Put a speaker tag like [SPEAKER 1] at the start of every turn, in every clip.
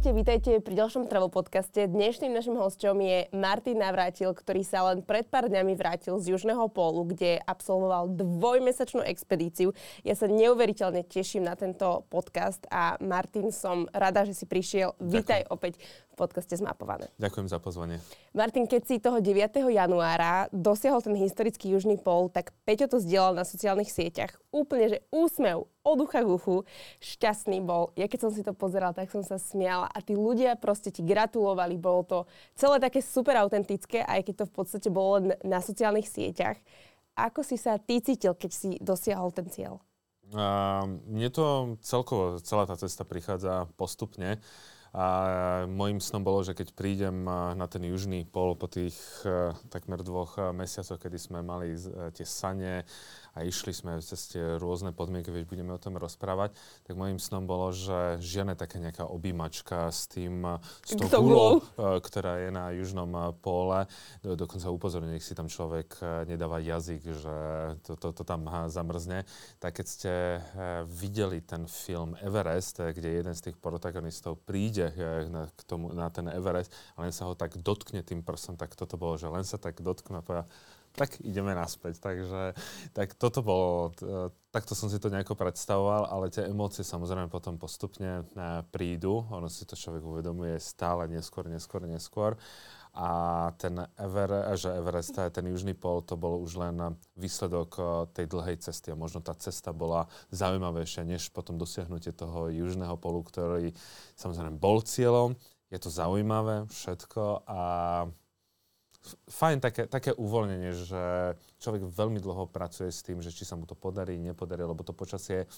[SPEAKER 1] Ahojte, vítajte pri ďalšom travel podcaste. Dnešným našim hostom je Martin Navrátil, ktorý sa len pred pár dňami vrátil z Južného pólu, kde absolvoval dvojmesačnú expedíciu. Ja sa neuveriteľne teším na tento podcast a Martin, som rada, že si prišiel. Ďakujem. Vítaj opäť v podcaste Zmapované.
[SPEAKER 2] Ďakujem za pozvanie.
[SPEAKER 1] Martin, keď si toho 9. januára dosiahol ten historický Južný pól, tak Peťo to zdieľal na sociálnych sieťach. Úplne, že úsmev od ucha k uchu. Šťastný bol. Ja keď som si to pozeral, tak som sa smiala. A tí ľudia proste ti gratulovali. Bolo to celé také super autentické, aj keď to v podstate bolo len na sociálnych sieťach. Ako si sa ty cítil, keď si dosiahol ten cieľ?
[SPEAKER 2] Uh, mne to celkovo, celá tá cesta prichádza postupne. A môjim snom bolo, že keď prídem na ten južný pol po tých uh, takmer dvoch mesiacoch, kedy sme mali uh, tie sane, a išli sme cez tie rôzne podmienky, veď budeme o tom rozprávať, tak môjim snom bolo, že žiadne také nejaká objímačka s tým, s tou gulou, e, ktorá je na južnom e, pole. Dokonca upozorňujem, nech si tam človek e, nedáva jazyk, že to, to, to tam zamrzne. Tak keď ste videli ten film Everest, kde jeden z tých protagonistov príde na, k tomu, na ten Everest a len sa ho tak dotkne tým prstom, tak toto bolo, že len sa tak dotkne a povedal, tak ideme naspäť. Takže tak toto bolo, takto som si to nejako predstavoval, ale tie emócie samozrejme potom postupne e, prídu. Ono si to človek uvedomuje stále neskôr, neskôr, neskôr. A ten Ever, že Everest, ten južný pol, to bol už len výsledok e, tej dlhej cesty. A možno tá cesta bola zaujímavejšia, než potom dosiahnutie toho južného polu, ktorý samozrejme bol cieľom. Je to zaujímavé všetko a fajn také, také uvoľnenie, že človek veľmi dlho pracuje s tým, že či sa mu to podarí, nepodarí, lebo to počasie je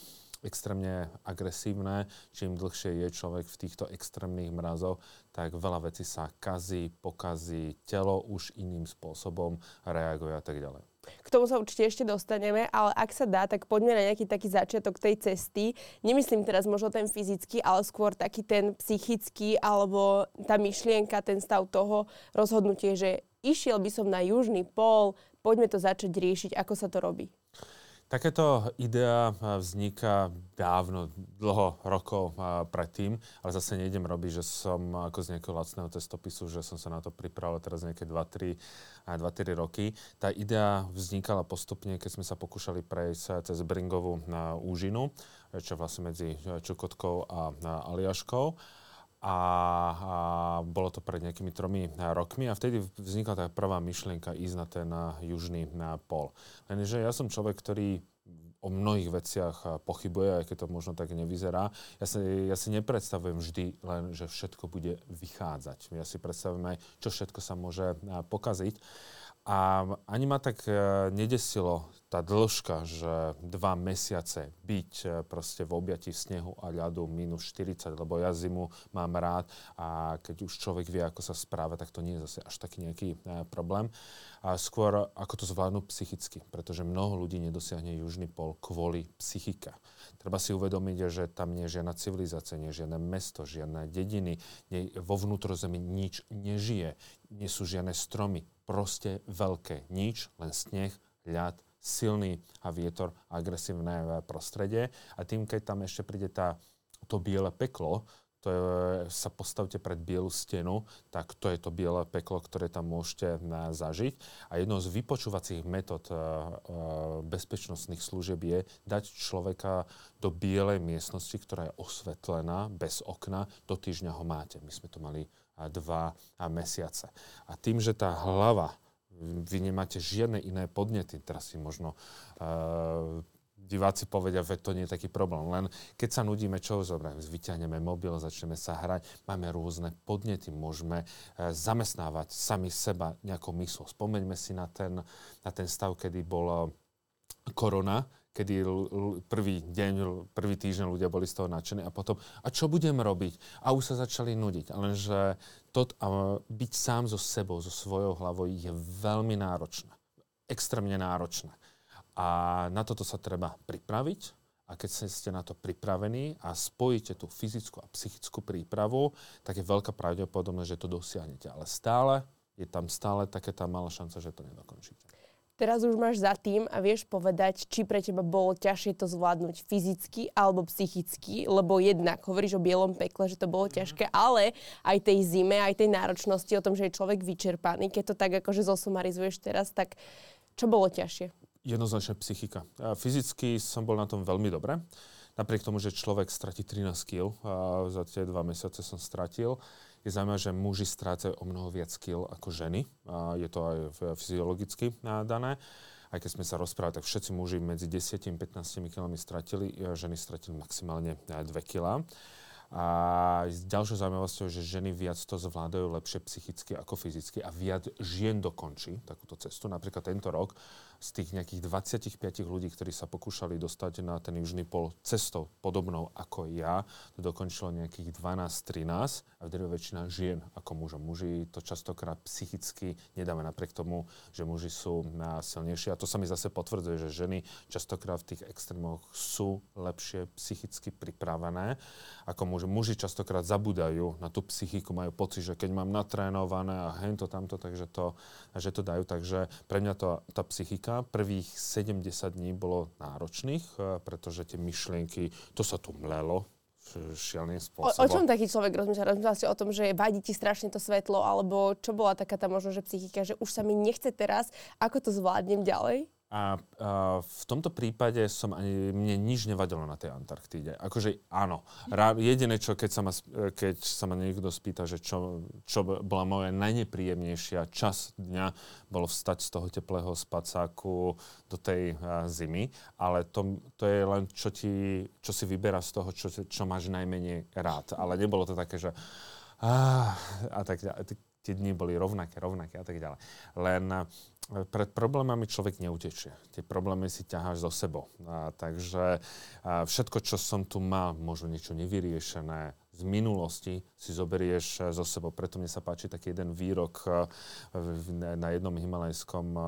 [SPEAKER 2] extrémne agresívne. Čím dlhšie je človek v týchto extrémnych mrazoch, tak veľa vecí sa kazí, pokazí, telo už iným spôsobom reaguje a tak ďalej.
[SPEAKER 1] K tomu sa určite ešte dostaneme, ale ak sa dá, tak poďme na nejaký taký začiatok tej cesty. Nemyslím teraz možno ten fyzický, ale skôr taký ten psychický, alebo tá myšlienka, ten stav toho rozhodnutie, že išiel by som na južný pól, poďme to začať riešiť, ako sa to robí.
[SPEAKER 2] Takéto idea vzniká dávno, dlho rokov predtým, ale zase nejdem robiť, že som ako z nejakého lacného testopisu, že som sa na to pripravil teraz nejaké 2-3 roky. Tá idea vznikala postupne, keď sme sa pokúšali prejsť cez Bringovú na úžinu, čo vlastne medzi Čukotkou a Aliaškou a, a bolo to pred nejakými tromi rokmi a vtedy vznikla tá prvá myšlienka ísť na ten južný pol. Lenže ja som človek, ktorý o mnohých veciach pochybuje, aj keď to možno tak nevyzerá. Ja si, ja si nepredstavujem vždy len, že všetko bude vychádzať. Ja si predstavujem aj, čo všetko sa môže pokaziť. A ani ma tak nedesilo tá dĺžka, že dva mesiace byť e, proste v objati snehu a ľadu minus 40, lebo ja zimu mám rád a keď už človek vie, ako sa správa, tak to nie je zase až taký nejaký e, problém. A skôr ako to zvládnu psychicky, pretože mnoho ľudí nedosiahne južný pol kvôli psychika. Treba si uvedomiť, že tam nie je žiadna civilizácia, nie je žiadne mesto, žiadne dediny, nie, vo vnútrozemí nič nežije, nie sú žiadne stromy, proste veľké nič, len sneh, ľad, silný a vietor, agresívne prostredie. A tým, keď tam ešte príde tá, to biele peklo, to je, sa postavte pred bielu stenu, tak to je to biele peklo, ktoré tam môžete zažiť. A jednou z vypočúvacích metód bezpečnostných služieb je dať človeka do bielej miestnosti, ktorá je osvetlená, bez okna, do týždňa ho máte. My sme to mali dva mesiace. A tým, že tá hlava vy nemáte žiadne iné podnety. Teraz si možno uh, diváci povedia, že to nie je taký problém. Len keď sa nudíme, čo zoberiem? Vyťahneme mobil, začneme sa hrať, máme rôzne podnety, môžeme uh, zamestnávať sami seba nejakou myslou. Spomeňme si na ten, na ten stav, kedy bola korona, kedy prvý deň, prvý týždeň ľudia boli z toho nadšení a potom, a čo budem robiť? A už sa začali nudiť. Lenže to, a byť sám so sebou, so svojou hlavou je veľmi náročné. Extrémne náročné. A na toto sa treba pripraviť. A keď ste na to pripravení a spojíte tú fyzickú a psychickú prípravu, tak je veľká pravdepodobnosť, že to dosiahnete. Ale stále je tam stále také tá malá šanca, že to nedokončíte.
[SPEAKER 1] Teraz už máš za tým a vieš povedať, či pre teba bolo ťažšie to zvládnuť fyzicky alebo psychicky, lebo jednak hovoríš o bielom pekle, že to bolo mhm. ťažké, ale aj tej zime, aj tej náročnosti o tom, že je človek vyčerpaný, keď to tak akože zosumarizuješ teraz, tak čo bolo ťažšie?
[SPEAKER 2] Jednoznačne psychika. Fyzicky som bol na tom veľmi dobre. Napriek tomu, že človek stratí 13 kg, za tie dva mesiace som stratil, je zaujímavé, že muži strácajú o mnoho viac kil ako ženy. A je to aj fyziologicky dané. Aj keď sme sa rozprávali, tak všetci muži medzi 10 a 15 kg stratili, ženy stratili maximálne 2 kg. A ďalšou zaujímavosťou je, že ženy viac to zvládajú lepšie psychicky ako fyzicky a viac žien dokončí takúto cestu. Napríklad tento rok z tých nejakých 25 ľudí, ktorí sa pokúšali dostať na ten južný pol cestou podobnou ako ja, to dokončilo nejakých 12-13 a vtedy väčšina žien ako mužov. Muži to častokrát psychicky nedáme napriek tomu, že muži sú silnejší. A to sa mi zase potvrdzuje, že ženy častokrát v tých extrémoch sú lepšie psychicky pripravené ako muži. Muži častokrát zabúdajú na tú psychiku, majú pocit, že keď mám natrénované a hento tamto, takže to, že to dajú. Takže pre mňa to, tá psychika roka. Prvých 70 dní bolo náročných, e, pretože tie myšlienky, to sa tu mlelo šialným spôsobom.
[SPEAKER 1] O, o čom taký človek rozmýšľa? Rozmýšľa si o tom, že vadí ti strašne to svetlo, alebo čo bola taká tá možno, že psychika, že už sa mi nechce teraz, ako to zvládnem ďalej?
[SPEAKER 2] A, a v tomto prípade som ani, mne nič nevadilo na tej Antarktíde. Akože áno. Jediné, čo keď sa, ma, keď sa ma niekto spýta, že čo, čo bola moja najnepríjemnejšia čas dňa, bolo vstať z toho teplého spacáku do tej a, zimy. Ale to, to je len, čo, ti, čo si vyberá z toho, čo, čo máš najmenej rád. Ale nebolo to také, že a, a tak tie dni boli rovnaké, rovnaké a tak ďalej. Len eh, pred problémami človek neutečie. Tie problémy si ťaháš zo sebou. A, takže a všetko, čo som tu mal, možno niečo nevyriešené, z minulosti si zoberieš eh, zo sebou. Preto mne sa páči taký jeden výrok eh, na jednom himalajskom eh,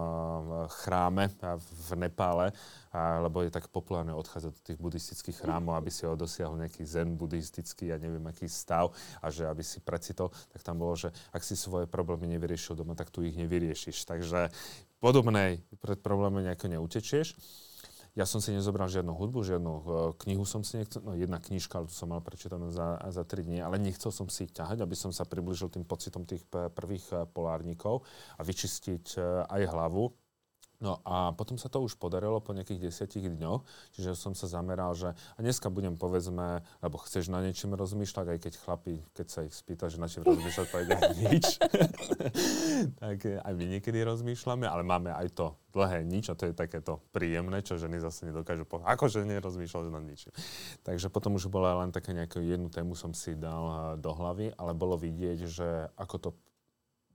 [SPEAKER 2] chráme v Nepále, lebo je tak populárne odchádzať do tých buddhistických chrámov, aby si ho dosiahol nejaký zen buddhistický, ja neviem aký stav a že aby si precitol, tak tam bolo, že ak si svoje problémy nevyriešil doma, tak tu ich nevyriešiš. Takže podobnej pred problémy nejako neutečieš. Ja som si nezobral žiadnu hudbu, žiadnu uh, knihu som si nechcel, no jedna knižka, ale to som mal prečítanú za, za 3 dní, ale nechcel som si ťahať, aby som sa približil tým pocitom tých prvých uh, polárnikov a vyčistiť uh, aj hlavu No a potom sa to už podarilo po nejakých desiatich dňoch, čiže som sa zameral, že a dneska budem povedzme, lebo chceš na niečím rozmýšľať, aj keď chlapi, keď sa ich spýta, že na čím rozmýšľať, povedia nič. tak aj my niekedy rozmýšľame, ale máme aj to dlhé nič a to je takéto príjemné, čo ženy zase nedokážu povedať. Ako ženy rozmýšľať nad ničím. Takže potom už bola len taká nejakú jednu tému som si dal do hlavy, ale bolo vidieť, že ako to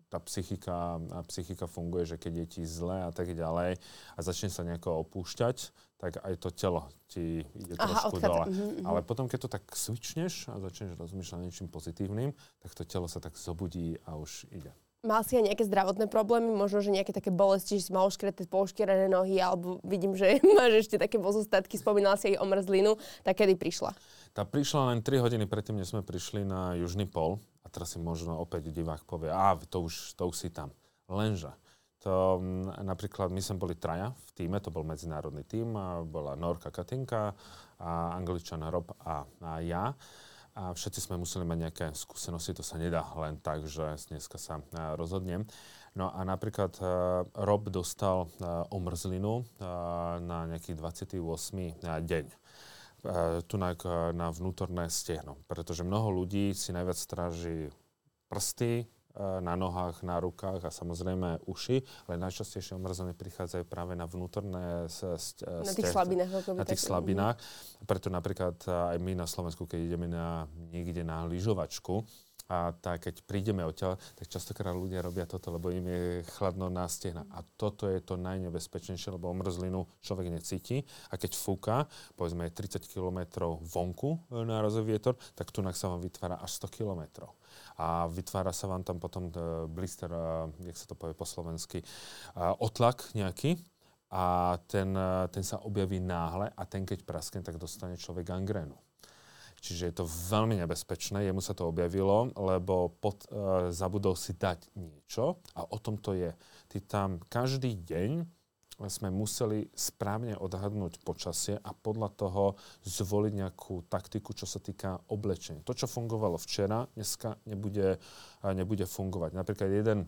[SPEAKER 2] tá psychika, psychika funguje, že keď je ti zle a tak ďalej a začne sa nejako opúšťať, tak aj to telo ti ide Aha, trošku dole. Uh-huh, uh-huh. Ale potom, keď to tak switchneš a začneš rozmýšľať niečím pozitívnym, tak to telo sa tak zobudí a už ide.
[SPEAKER 1] Mal si aj nejaké zdravotné problémy, možno, že nejaké také bolesti, že si mal oškreté, pouškrené nohy, alebo vidím, že máš ešte také pozostatky, spomínal si aj o mrzlinu, tak kedy prišla?
[SPEAKER 2] Tá prišla len 3 hodiny predtým, než sme prišli na Južný pol. Teraz si možno opäť divák povie, a to už, to už si tam. Lenže to napríklad my sme boli traja v týme, to bol medzinárodný tím, a bola Norka Katinka, a Angličan Rob a, a ja a všetci sme museli mať nejaké skúsenosti, to sa nedá len tak, že dneska sa rozhodnem. No a napríklad uh, Rob dostal uh, omrzlinu na nejaký 28. deň. Tu na, vnútorné stehno. Pretože mnoho ľudí si najviac stráži prsty, na nohách, na rukách a samozrejme uši, ale najčastejšie omrzenie prichádzajú práve na vnútorné
[SPEAKER 1] stehno. Na tých slabinách.
[SPEAKER 2] Na tých slabinách. Preto napríklad aj my na Slovensku, keď ideme na, niekde na lyžovačku, a tak keď prídeme odtiaľ, tak častokrát ľudia robia toto, lebo im je chladno na stehna. A toto je to najnebezpečnejšie, lebo omrzlinu človek necíti. A keď fúka, povedzme 30 km vonku e, nárazový vietor, tak tu sa vám vytvára až 100 km. A vytvára sa vám tam potom e, blister, e, jak sa to povie po slovensky, otlak nejaký, a ten, ten sa objaví náhle a ten, keď praskne, tak dostane človek gangrénu. Čiže je to veľmi nebezpečné, jemu sa to objavilo, lebo pod, uh, zabudol si dať niečo a o tom to je. Ty tam každý deň sme museli správne odhadnúť počasie a podľa toho zvoliť nejakú taktiku, čo sa týka oblečenia. To, čo fungovalo včera, dneska nebude, nebude fungovať. Napríklad jeden,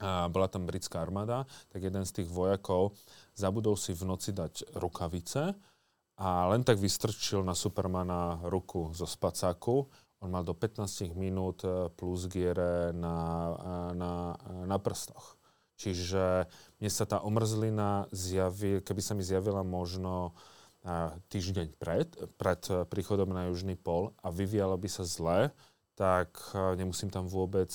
[SPEAKER 2] bola tam britská armáda, tak jeden z tých vojakov zabudol si v noci dať rukavice a len tak vystrčil na Supermana ruku zo spacáku. On mal do 15 minút e, plus giere na, e, na, na prstoch. Čiže mne sa tá omrzlina zjaví, keby sa mi zjavila možno týždeň pred, pred príchodom na južný pol a vyvíjala by sa zle, tak nemusím tam vôbec,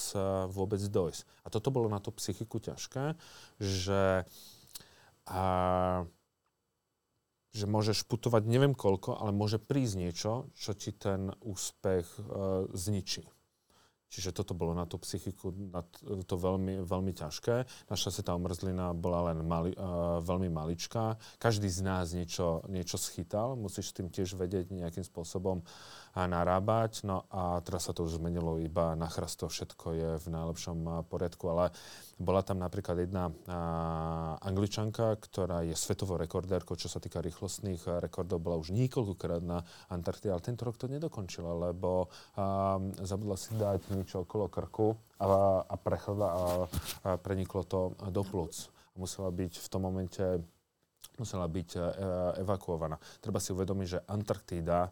[SPEAKER 2] vôbec dojsť. A toto bolo na tú psychiku ťažké, že, a, že môžeš putovať neviem koľko, ale môže prísť niečo, čo ti ten úspech uh, zničí. Čiže toto bolo na tú psychiku na to veľmi, veľmi ťažké. Naša tá omrzlina bola len mali, uh, veľmi maličká. Každý z nás niečo, niečo schytal. Musíš s tým tiež vedieť nejakým spôsobom narábať. No a teraz sa to už zmenilo iba na chrasto. Všetko je v najlepšom poriadku. Ale bola tam napríklad jedna a, angličanka, ktorá je svetovou rekordérkou, čo sa týka rýchlostných rekordov. Bola už niekoľkokrát na Antarktide, ale tento rok to nedokončila, lebo a, zabudla si dať niečo okolo krku a, a prechladla a, a preniklo to do plúc. Musela byť v tom momente musela byť e, evakuovaná. Treba si uvedomiť, že Antarktída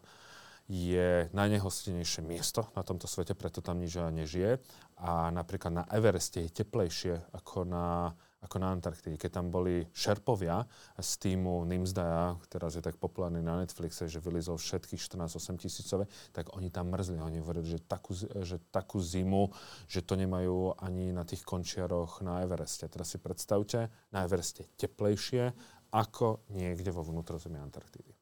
[SPEAKER 2] je najnehostinejšie miesto na tomto svete, preto tam nič nežije. A napríklad na Evereste je teplejšie ako na, ako na Antarktíde. Keď tam boli šerpovia z týmu Nimsdaya, teraz je tak populárny na Netflixe, že vylizol všetkých 14-8 tisícové, tak oni tam mrzli. Oni hovorili, že takú, že takú zimu, že to nemajú ani na tých končiaroch na Evereste. Teraz si predstavte, na Evereste teplejšie ako niekde vo vnútrozemí Antarktídy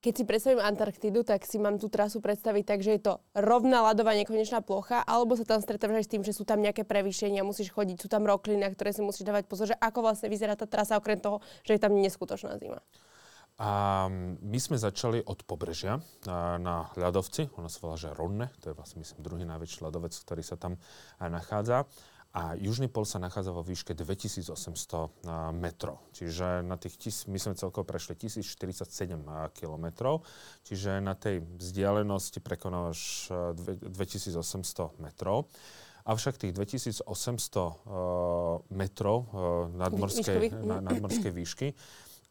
[SPEAKER 1] keď si predstavím Antarktidu, tak si mám tú trasu predstaviť tak, že je to rovná ľadová nekonečná plocha, alebo sa tam stretávaš aj s tým, že sú tam nejaké prevýšenia, musíš chodiť, sú tam rokliny, na ktoré si musíš dávať pozor, že ako vlastne vyzerá tá trasa, okrem toho, že je tam neskutočná zima.
[SPEAKER 2] A my sme začali od pobrežia na ľadovci, ono sa volá, že Ronne, to je vlastne myslím druhý najväčší ľadovec, ktorý sa tam nachádza. A južný pol sa nachádza vo výške 2800 metrov. Čiže na tých, my sme celkovo prešli 1047 kilometrov. Čiže na tej vzdialenosti prekonávaš 2800 metrov. Avšak tých 2800 uh, metrov nadmorskej, na, nadmorskej výšky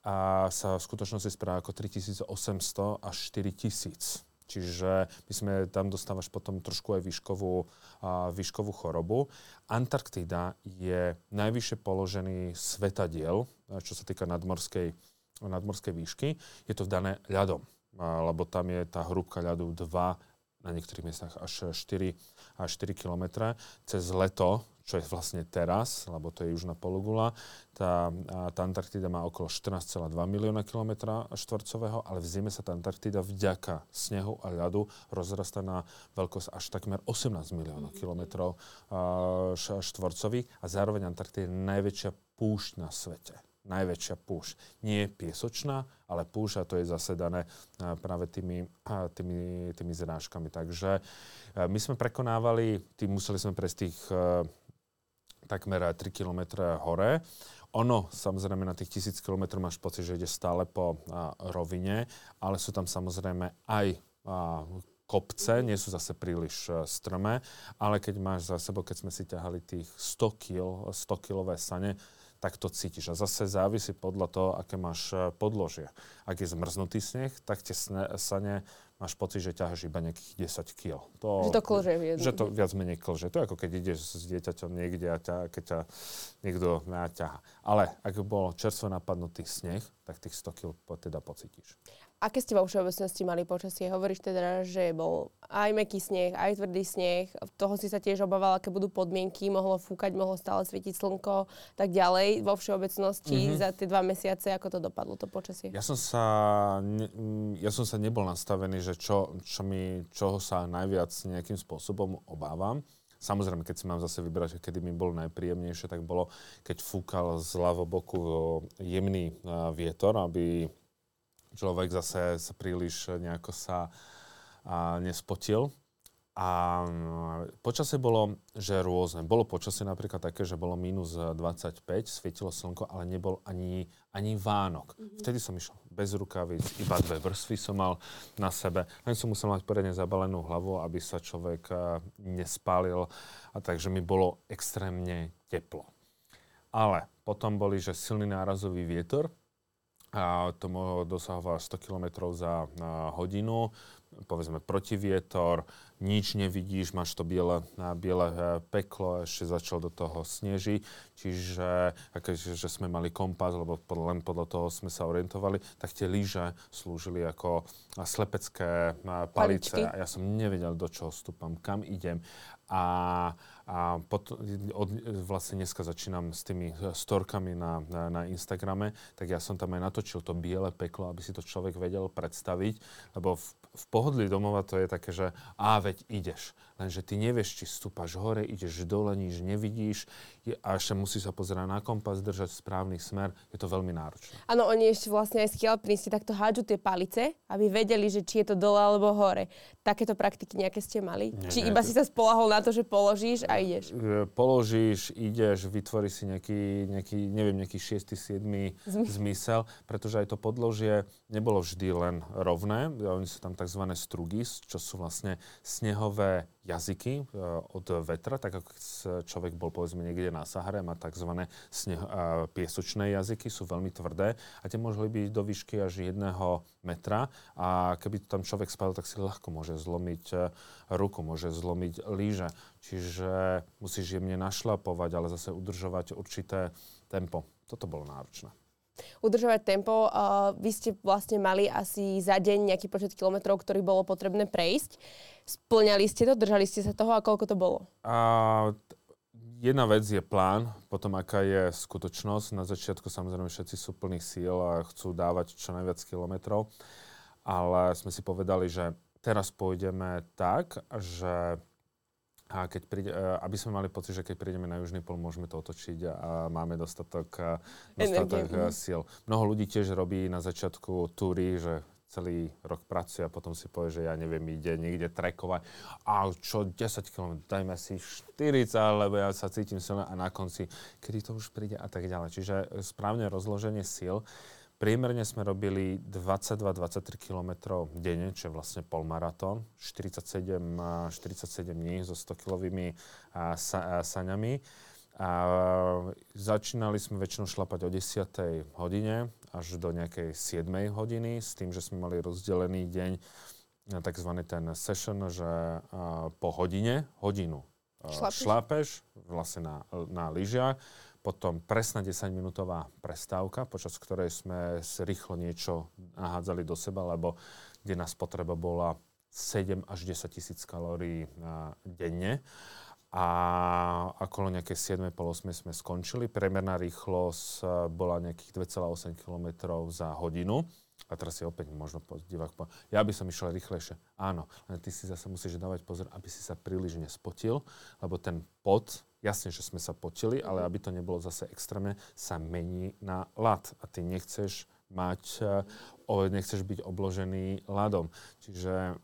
[SPEAKER 2] a sa v skutočnosti správa ako 3800 až 4000 Čiže my sme tam dostávaš potom trošku aj výškovú, uh, výškovú chorobu. Antarktída je najvyššie položený svetadiel, čo sa týka nadmorskej, nadmorskej výšky. Je to dané ľadom, lebo tam je tá hrúbka ľadu 2 na niektorých miestach až 4, až 4 km. Cez leto, čo je vlastne teraz, lebo to je južná polugula, tá, tá Antarktida má okolo 14,2 milióna km štvorcového, ale v zime sa tá Antarktida vďaka snehu a ľadu rozrasta na veľkosť až takmer 18 miliónov km štvorcových a zároveň Antarktida je najväčšia púšť na svete najväčšia púšť. Nie piesočná, ale púšť a to je zasedané práve tými, tými, tými zrážkami. Takže my sme prekonávali, tým museli sme prejsť tých takmer 3 km hore. Ono, samozrejme, na tých tisíc km máš pocit, že ide stále po a, rovine, ale sú tam samozrejme aj a, kopce, nie sú zase príliš e, strmé, ale keď máš za sebou, keď sme si ťahali tých 100 kg, 100 kilové sane, tak to cítiš. A zase závisí podľa toho, aké máš e, podložie. Ak je zmrznutý sneh, tak tie sane máš pocit, že ťaháš iba nejakých 10 kg.
[SPEAKER 1] To, že to klže.
[SPEAKER 2] Že to viac menej klže. To je ako keď ideš s dieťaťom niekde a ťa, keď ťa niekto naťaha. Ale ak bol čerstvo napadnutý sneh, tak tých 100 kg teda pocítiš.
[SPEAKER 1] Aké ste vo všeobecnosti mali počasie? Hovoríš teda, že bol aj meký sneh, aj tvrdý sneh. Toho si sa tiež obával, aké budú podmienky. Mohlo fúkať, mohlo stále svietiť slnko, tak ďalej. Vo všeobecnosti mm-hmm. za tie dva mesiace, ako to dopadlo, to počasie?
[SPEAKER 2] Ja som sa, ne, ja som sa nebol nastavený, že čo, čo mi, čoho sa najviac nejakým spôsobom obávam. Samozrejme, keď si mám zase vybrať, kedy mi bolo najpríjemnejšie, tak bolo, keď fúkal z ľavoboku jemný vietor, aby človek zase sa príliš nejako sa a, nespotil. A mm, počasie bolo, že rôzne. Bolo počasie napríklad také, že bolo minus 25, svietilo slnko, ale nebol ani, ani Vánok. Mm-hmm. Vtedy som išiel bez rukavíc, iba dve vrstvy som mal na sebe. Len som musel mať poriadne zabalenú hlavu, aby sa človek nespálil. A takže mi bolo extrémne teplo. Ale potom boli, že silný nárazový vietor, a to dosahoval 100 km za hodinu povedzme protivietor, nič nevidíš, máš to biele, biele e, peklo, ešte začal do toho snežiť, čiže akože, že sme mali kompas, lebo len podľa toho sme sa orientovali, tak tie lyže slúžili ako slepecké palice Paličky. a ja som nevedel, do čoho stúpam, kam idem. A, a potom, od, vlastne dneska začínam s tými storkami na, na, na Instagrame, tak ja som tam aj natočil to biele peklo, aby si to človek vedel predstaviť, lebo v, v pohodlí domova to je také, že a veď ideš. Lenže ty nevieš, či stúpaš hore, ideš dole, nič nevidíš a ešte musí sa pozerať na kompas, držať správny smer. Je to veľmi náročné.
[SPEAKER 1] Áno, oni ešte vlastne aj skialpinisti takto hádžu tie palice, aby vedeli, že či je to dole alebo hore. Takéto praktiky nejaké ste mali? Nie, či nie, iba to... si sa spolahol na to, že položíš a ideš?
[SPEAKER 2] E, položíš, ideš, vytvoríš si nejaký, nejaký neviem, nejaký 6. 7. zmysel, pretože aj to podložie nebolo vždy len rovné. Oni sú tam tzv. strugis, čo sú vlastne snehové jazyky e, od vetra, tak ako človek bol povedzme niekde na Sahare, má tzv. Sneho, piesočné jazyky, sú veľmi tvrdé a tie mohli byť do výšky až jedného metra a keby tam človek spadol, tak si ľahko môže zlomiť e, ruku, môže zlomiť líže. Čiže musíš jemne našlapovať, ale zase udržovať určité tempo. Toto bolo náročné
[SPEAKER 1] udržovať tempo. Uh, vy ste vlastne mali asi za deň nejaký počet kilometrov, ktorý bolo potrebné prejsť. Splňali ste to, držali ste sa toho a koľko to bolo?
[SPEAKER 2] Uh, jedna vec je plán, potom aká je skutočnosť. Na začiatku samozrejme všetci sú plní síl a chcú dávať čo najviac kilometrov, ale sme si povedali, že teraz pôjdeme tak, že a keď príde, e, aby sme mali pocit, že keď prídeme na južný pol, môžeme to otočiť a máme dostatok, e, dostatok Energie. síl. Mnoho ľudí tiež robí na začiatku túry, že celý rok pracuje a potom si povie, že ja neviem, ide niekde trekovať. A čo, 10 km, dajme si 40, lebo ja sa cítim silne a na konci, kedy to už príde a tak ďalej. Čiže správne rozloženie síl Priemerne sme robili 22-23 km denne, čo je vlastne polmaratón, 47, 47 dní so 100-kilovými sa, saňami. A začínali sme väčšinou šlapať o 10. hodine až do nejakej 7. hodiny s tým, že sme mali rozdelený deň na tzv. ten session, že po hodine, hodinu šlapeš, šlapeš vlastne na, na lyžiach potom presná 10-minútová prestávka, počas ktorej sme rýchlo niečo nahádzali do seba, lebo kde nás potreba bola 7 až 10 tisíc kalórií denne. A okolo nejaké 7, 8 sme skončili. Premerná rýchlosť e, bola nejakých 2,8 km za hodinu. A teraz si opäť možno divák povedať, ja by som išiel rýchlejšie. Áno, len ty si zase musíš dávať pozor, aby si sa príliš nespotil, lebo ten pot jasne, že sme sa potili, ale aby to nebolo zase extrémne, sa mení na ľad. A ty nechceš mať, eh, nechceš byť obložený ľadom. Čiže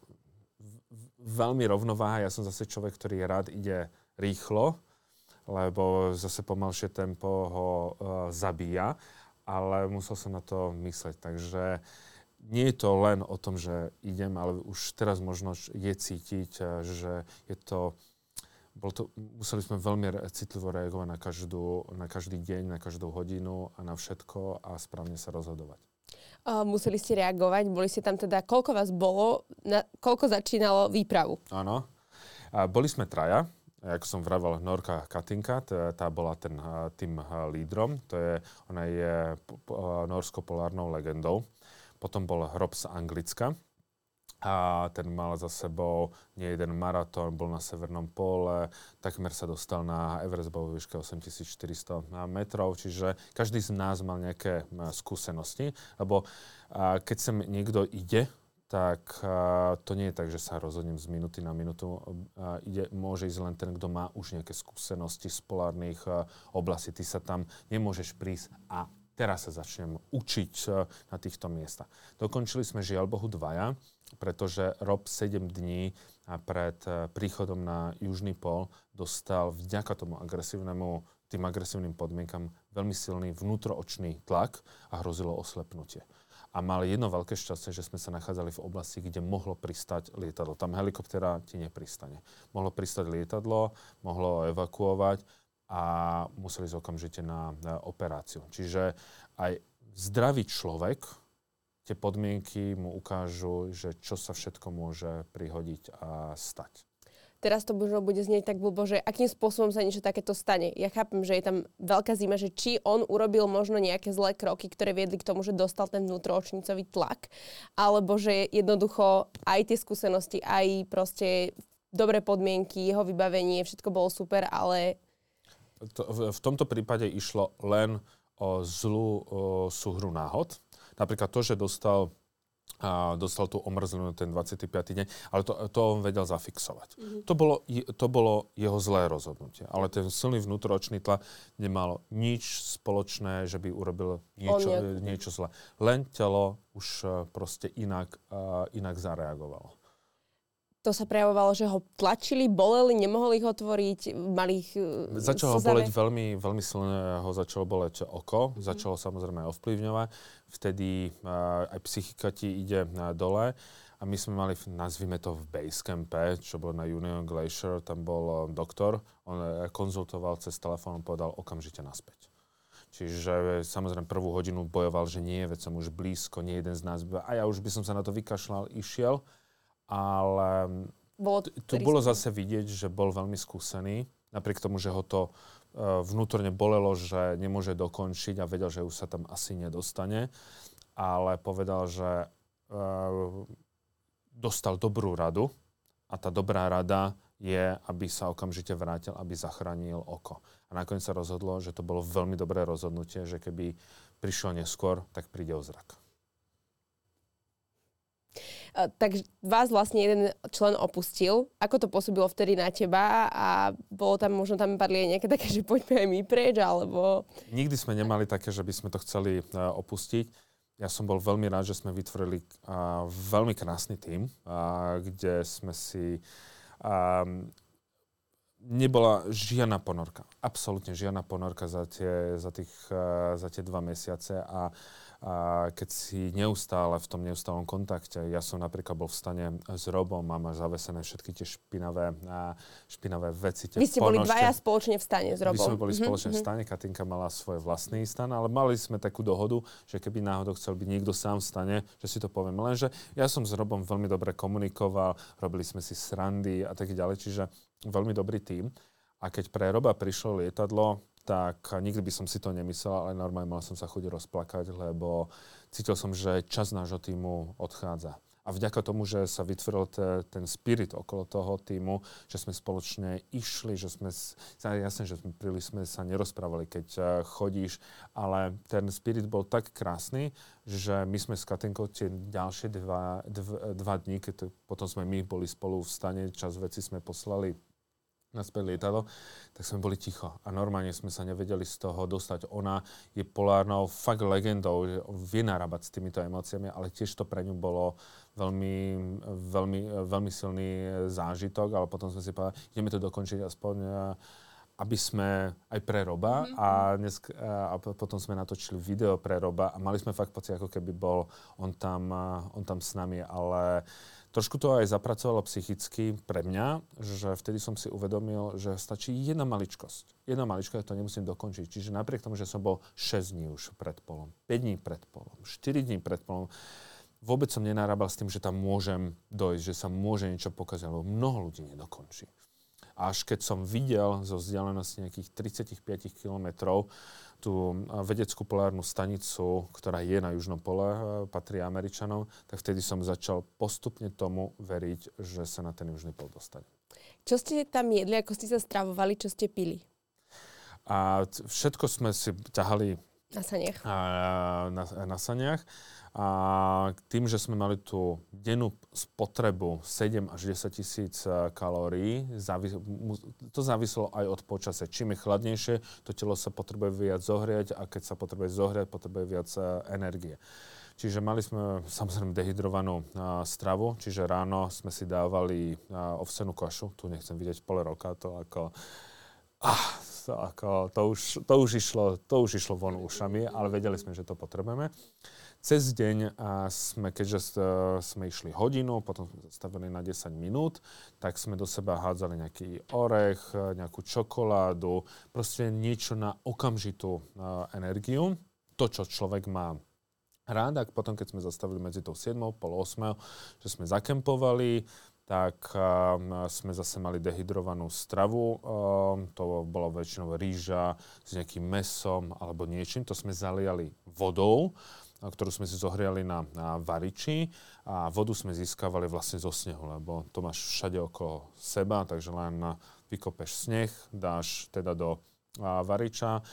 [SPEAKER 2] veľmi rovnováha. Ja som zase človek, ktorý rád ide rýchlo, lebo zase pomalšie tempo ho uh, zabíja, ale musel som na to mysleť. Takže nie je to len o tom, že idem, ale už teraz možno je cítiť, eh, že je to bol to, museli sme veľmi citlivo reagovať na, každú, na každý deň, na každú hodinu a na všetko a správne sa rozhodovať.
[SPEAKER 1] Uh, museli ste reagovať, boli ste tam teda, koľko vás bolo, na, koľko začínalo výpravu?
[SPEAKER 2] Áno, a boli sme traja, ako som vravel, Norka Katinka, tá, tá bola ten tým lídrom, to je, ona je norskou polárnou legendou. Potom bol Rob z Anglicka, a ten mal za sebou nie jeden maratón, bol na Severnom pole, takmer sa dostal na Everest, bol výške 8400 metrov, čiže každý z nás mal nejaké skúsenosti, lebo keď sem niekto ide, tak to nie je tak, že sa rozhodnem z minúty na minútu. Ide, môže ísť len ten, kto má už nejaké skúsenosti z polárnych oblastí. Ty sa tam nemôžeš prísť a teraz sa začnem učiť e, na týchto miestach. Dokončili sme žiaľ Bohu dvaja, pretože Rob 7 dní pred e, príchodom na Južný pol dostal vďaka tomu agresívnemu, tým agresívnym podmienkam veľmi silný vnútroočný tlak a hrozilo oslepnutie a mal jedno veľké šťastie, že sme sa nachádzali v oblasti, kde mohlo pristať lietadlo. Tam helikoptera ti nepristane. Mohlo pristať lietadlo, mohlo evakuovať a museli ísť okamžite na, na operáciu. Čiže aj zdravý človek, tie podmienky mu ukážu, že čo sa všetko môže prihodiť a stať
[SPEAKER 1] teraz to možno bude znieť tak blbo, že akým spôsobom sa niečo takéto stane. Ja chápem, že je tam veľká zima, že či on urobil možno nejaké zlé kroky, ktoré viedli k tomu, že dostal ten vnútroočnicový tlak, alebo že jednoducho aj tie skúsenosti, aj proste dobré podmienky, jeho vybavenie, všetko bolo super, ale...
[SPEAKER 2] To, v, tomto prípade išlo len o zlú o súhru náhod. Napríklad to, že dostal a dostal tú omrzlinu ten 25. deň, ale to, to on vedel zafixovať. Mm-hmm. To, bolo, to bolo jeho zlé rozhodnutie, ale ten silný vnútoročný tlak nemal nič spoločné, že by urobil niečo, niečo zlé. Len telo už e, proste inak, uh, inak zareagovalo
[SPEAKER 1] to sa prejavovalo, že ho tlačili, boleli, nemohli ich otvoriť, mali ich
[SPEAKER 2] uh, Začalo ho boleť veľmi, veľmi silne, ho začalo boleť oko, mm. začalo samozrejme ovplyvňovať, vtedy uh, aj psychika ti ide uh, dole. A my sme mali, nazvime to v Basecampe, čo bolo na Union Glacier, tam bol uh, doktor, on konzultoval cez telefón, povedal okamžite naspäť. Čiže samozrejme prvú hodinu bojoval, že nie, veď som už blízko, nie jeden z nás. A ja už by som sa na to vykašľal, išiel ale bolo tu bolo zase vidieť, že bol veľmi skúsený, napriek tomu, že ho to uh, vnútorne bolelo, že nemôže dokončiť a vedel, že už sa tam asi nedostane, ale povedal, že uh, dostal dobrú radu a tá dobrá rada je, aby sa okamžite vrátil, aby zachránil oko. A nakoniec sa rozhodlo, že to bolo veľmi dobré rozhodnutie, že keby prišiel neskôr, tak príde o zrak.
[SPEAKER 1] Tak vás vlastne jeden člen opustil. Ako to pôsobilo vtedy na teba a bolo tam, možno tam padli aj nejaké také, že poďme aj my preč, alebo...
[SPEAKER 2] Nikdy sme nemali také, že by sme to chceli uh, opustiť. Ja som bol veľmi rád, že sme vytvorili uh, veľmi krásny uh, kde sme si... Nebola žiadna ponorka. Absolútne žiadna ponorka za tie, za tých, za tie dva mesiace a a keď si neustále v tom neustálom kontakte, ja som napríklad bol v stane s Robom, mám zavesené všetky tie špinavé, špinavé veci. Tie
[SPEAKER 1] Vy ste ponožte. boli dvaja spoločne v stane s Robom.
[SPEAKER 2] My sme boli mm-hmm. spoločne v mhm. stane, Katinka mala svoj vlastný stan, ale mali sme takú dohodu, že keby náhodou chcel byť niekto sám v stane, že si to poviem. Lenže ja som s Robom veľmi dobre komunikoval, robili sme si srandy a tak ďalej, čiže veľmi dobrý tým. A keď pre Roba prišlo lietadlo, tak nikdy by som si to nemyslel, ale normálne mal som sa chuť rozplakať, lebo cítil som, že čas nášho týmu odchádza. A vďaka tomu, že sa vytvoril te, ten spirit okolo toho týmu, že sme spoločne išli, že sme, jasne, že sme príliš sme sa nerozprávali, keď uh, chodíš, ale ten spirit bol tak krásny, že my sme s Katinkou tie ďalšie dva, dva, dva dní, keď to, potom sme my boli spolu v stane, čas veci sme poslali naspäť lietadlo, tak sme boli ticho. A normálne sme sa nevedeli z toho dostať. Ona je polárnou fakt legendou, že vie narábať s týmito emóciami, ale tiež to pre ňu bolo veľmi, veľmi, veľmi silný zážitok, ale potom sme si povedali, ideme to dokončiť aspoň aby sme aj pre Roba mm-hmm. a, dnes, a potom sme natočili video pre Roba a mali sme fakt pocit, ako keby bol on tam, on tam s nami, ale Trošku to aj zapracovalo psychicky pre mňa, že vtedy som si uvedomil, že stačí jedna maličkosť. Jedna maličkosť, to nemusím dokončiť. Čiže napriek tomu, že som bol 6 dní už pred polom, 5 dní pred polom, 4 dní pred polom, vôbec som nenarábal s tým, že tam môžem dojsť, že sa môže niečo pokaziť, lebo mnoho ľudí nedokončí. Až keď som videl zo vzdialenosti nejakých 35 kilometrov, tú vedeckú polárnu stanicu, ktorá je na južnom pole, e, patrí Američanom, tak vtedy som začal postupne tomu veriť, že sa na ten južný pol dostane.
[SPEAKER 1] Čo ste tam jedli, ako ste sa stravovali, čo ste pili?
[SPEAKER 2] A všetko sme si ťahali
[SPEAKER 1] Na saniach.
[SPEAKER 2] A, na, na saniach. A tým, že sme mali tú dennú spotrebu 7 až 10 tisíc e, kalórií, závis- to záviselo aj od počasia. Čím je chladnejšie, to telo sa potrebuje viac zohriať a keď sa potrebuje zohriať, potrebuje viac e, energie. Čiže mali sme samozrejme dehydrovanú uh, stravu, čiže ráno sme si dávali uh, ovsenú kašu, tu nechcem vidieť pole roka, to ako... Ah, ako, to, už, to, už išlo, to už išlo von ušami, ale vedeli sme, že to potrebujeme. Cez deň sme, keďže sme išli hodinu, potom sme zastavili na 10 minút, tak sme do seba hádzali nejaký orech, nejakú čokoládu, proste niečo na okamžitú uh, energiu. To, čo človek má rád, a potom, keď sme zastavili medzi tou 7, pol 8, že sme zakempovali, tak uh, sme zase mali dehydrovanú stravu. Uh, to bolo väčšinou rýža s nejakým mesom alebo niečím. To sme zaliali vodou ktorú sme si zohriali na, na variči a vodu sme získavali vlastne zo snehu, lebo to máš všade okolo seba, takže len vykopeš sneh, dáš teda do a, variča.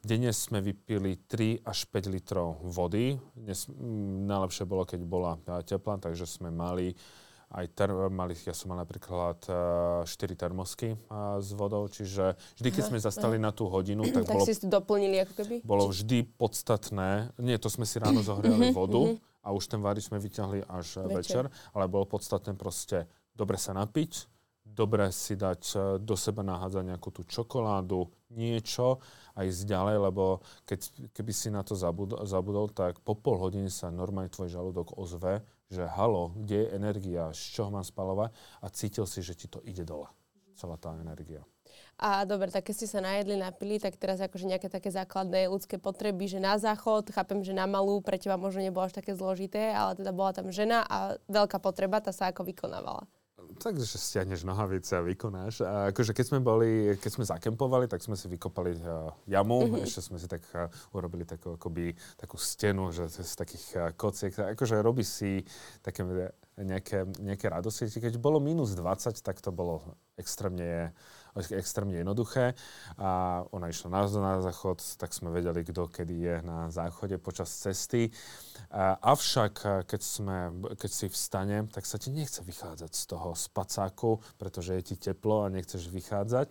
[SPEAKER 2] Dnes sme vypili 3 až 5 litrov vody. Dnes, m, najlepšie bolo, keď bola teplá, takže sme mali aj ter- mali, ja som mal napríklad uh, 4 termosky uh, s vodou, čiže vždy, keď sme zastali na tú hodinu, tak,
[SPEAKER 1] tak
[SPEAKER 2] bolo,
[SPEAKER 1] si doplnili ako keby?
[SPEAKER 2] bolo vždy podstatné, nie, to sme si ráno zohriali mhm, vodu mhm. a už ten várič sme vyťahli až večer. večer, ale bolo podstatné proste dobre sa napiť, dobre si dať do seba nahádzať nejakú tú čokoládu, niečo a ísť ďalej, lebo keď, keby si na to zabudol, zabudol, tak po pol hodiny sa normálne tvoj žalúdok ozve, že halo, kde je energia, z čoho mám spalovať? A cítil si, že ti to ide dole, celá tá energia.
[SPEAKER 1] A dobre, tak keď ste sa najedli, napili, tak teraz akože nejaké také základné ľudské potreby, že na záchod, chápem, že na malú pre teba možno nebolo až také zložité, ale teda bola tam žena a veľká potreba, tá sa ako vykonávala
[SPEAKER 2] tak, že stiahneš nohavice a vykonáš. A akože keď sme boli, keď sme zakempovali, tak sme si vykopali uh, jamu, mm-hmm. ešte sme si tak uh, urobili takú, akoby, takú stenu, že z takých uh, kociek, akože robí si také nejaké, nejaké radosti. Keď bolo minus 20, tak to bolo extrémne extrémne jednoduché. A ona išla na, na záchod, tak sme vedeli, kto kedy je na záchode počas cesty. A, avšak, keď, sme, keď si vstane, tak sa ti nechce vychádzať z toho spacáku, pretože je ti teplo a nechceš vychádzať.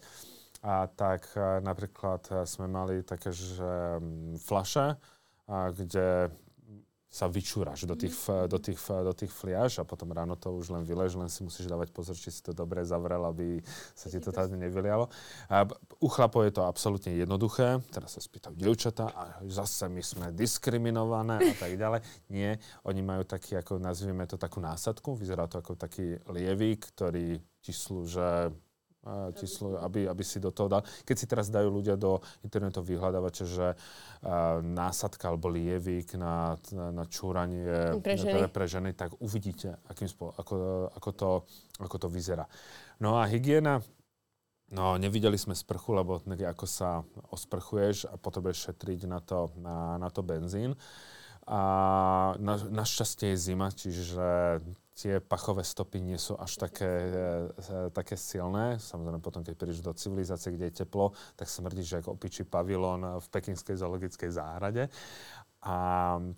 [SPEAKER 2] A tak napríklad sme mali také, že flaše, kde sa vyčúraš do tých, mm. do, tých, do tých fliaž a potom ráno to už len vylež, len si musíš dávať pozor, či si to dobre zavrel, aby sa ti to tady nevylialo. A u chlapov je to absolútne jednoduché. Teraz sa spýtajú dievčatá a zase my sme diskriminované a tak ďalej. Nie, oni majú taký, ako nazvieme to takú násadku, vyzerá to ako taký lievik, ktorý ti slúže číslo, aby, aby si do toho dal. Keď si teraz dajú ľudia do internetu vyhľadávače, že uh, násadka alebo lievik na, na, na čúranie
[SPEAKER 1] pre ženy.
[SPEAKER 2] Pre ženy, tak uvidíte, akým spolo, ako, ako, to, ako to vyzerá. No a hygiena, No, nevideli sme sprchu, lebo ako sa osprchuješ a potrebuješ šetriť na to, na, na to benzín. A na, našťastie je zima, čiže tie pachové stopy nie sú až také, e, e, také silné. Samozrejme potom, keď prídeš do civilizácie, kde je teplo, tak smrdíš ako opičí pavilón v pekinskej zoologickej záhrade. A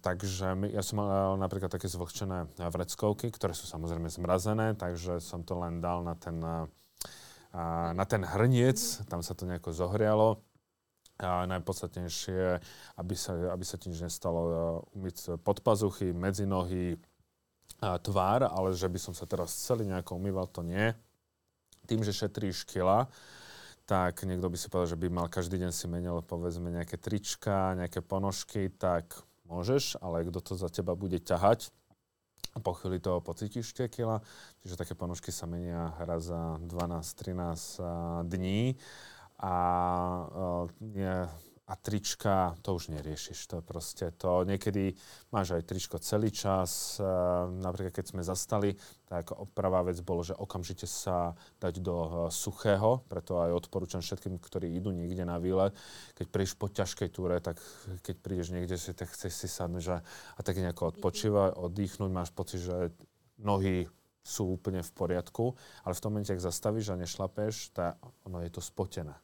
[SPEAKER 2] takže my, ja som mal napríklad také zvlhčené vreckovky, ktoré sú samozrejme zmrazené, takže som to len dal na ten, na ten hrniec, tam sa to nejako zohrialo. A najpodstatnejšie, aby sa, aby sa ti nič nestalo, e, umyť pod pazuchy, medzi nohy, tvár, ale že by som sa teraz celý nejako umýval, to nie. Tým, že šetríš kila, tak niekto by si povedal, že by mal každý deň si menil povedzme nejaké trička, nejaké ponožky, tak môžeš, ale kto to za teba bude ťahať, po chvíli toho pocítiš tie kila, čiže také ponožky sa menia raz za 12-13 dní a nie, a trička, to už neriešiš. To proste to, niekedy máš aj tričko celý čas. E, napríklad, keď sme zastali, tak prvá vec bolo, že okamžite sa dať do e, suchého, preto aj odporúčam všetkým, ktorí idú niekde na výlet. Keď prídeš po ťažkej túre, tak keď prídeš niekde, si, tak chceš si sadnúť že, a tak nejako odpočívať, oddychnúť, máš pocit, že nohy sú úplne v poriadku, ale v tom momente, ak zastavíš a nešlapeš, tak ono je to spotené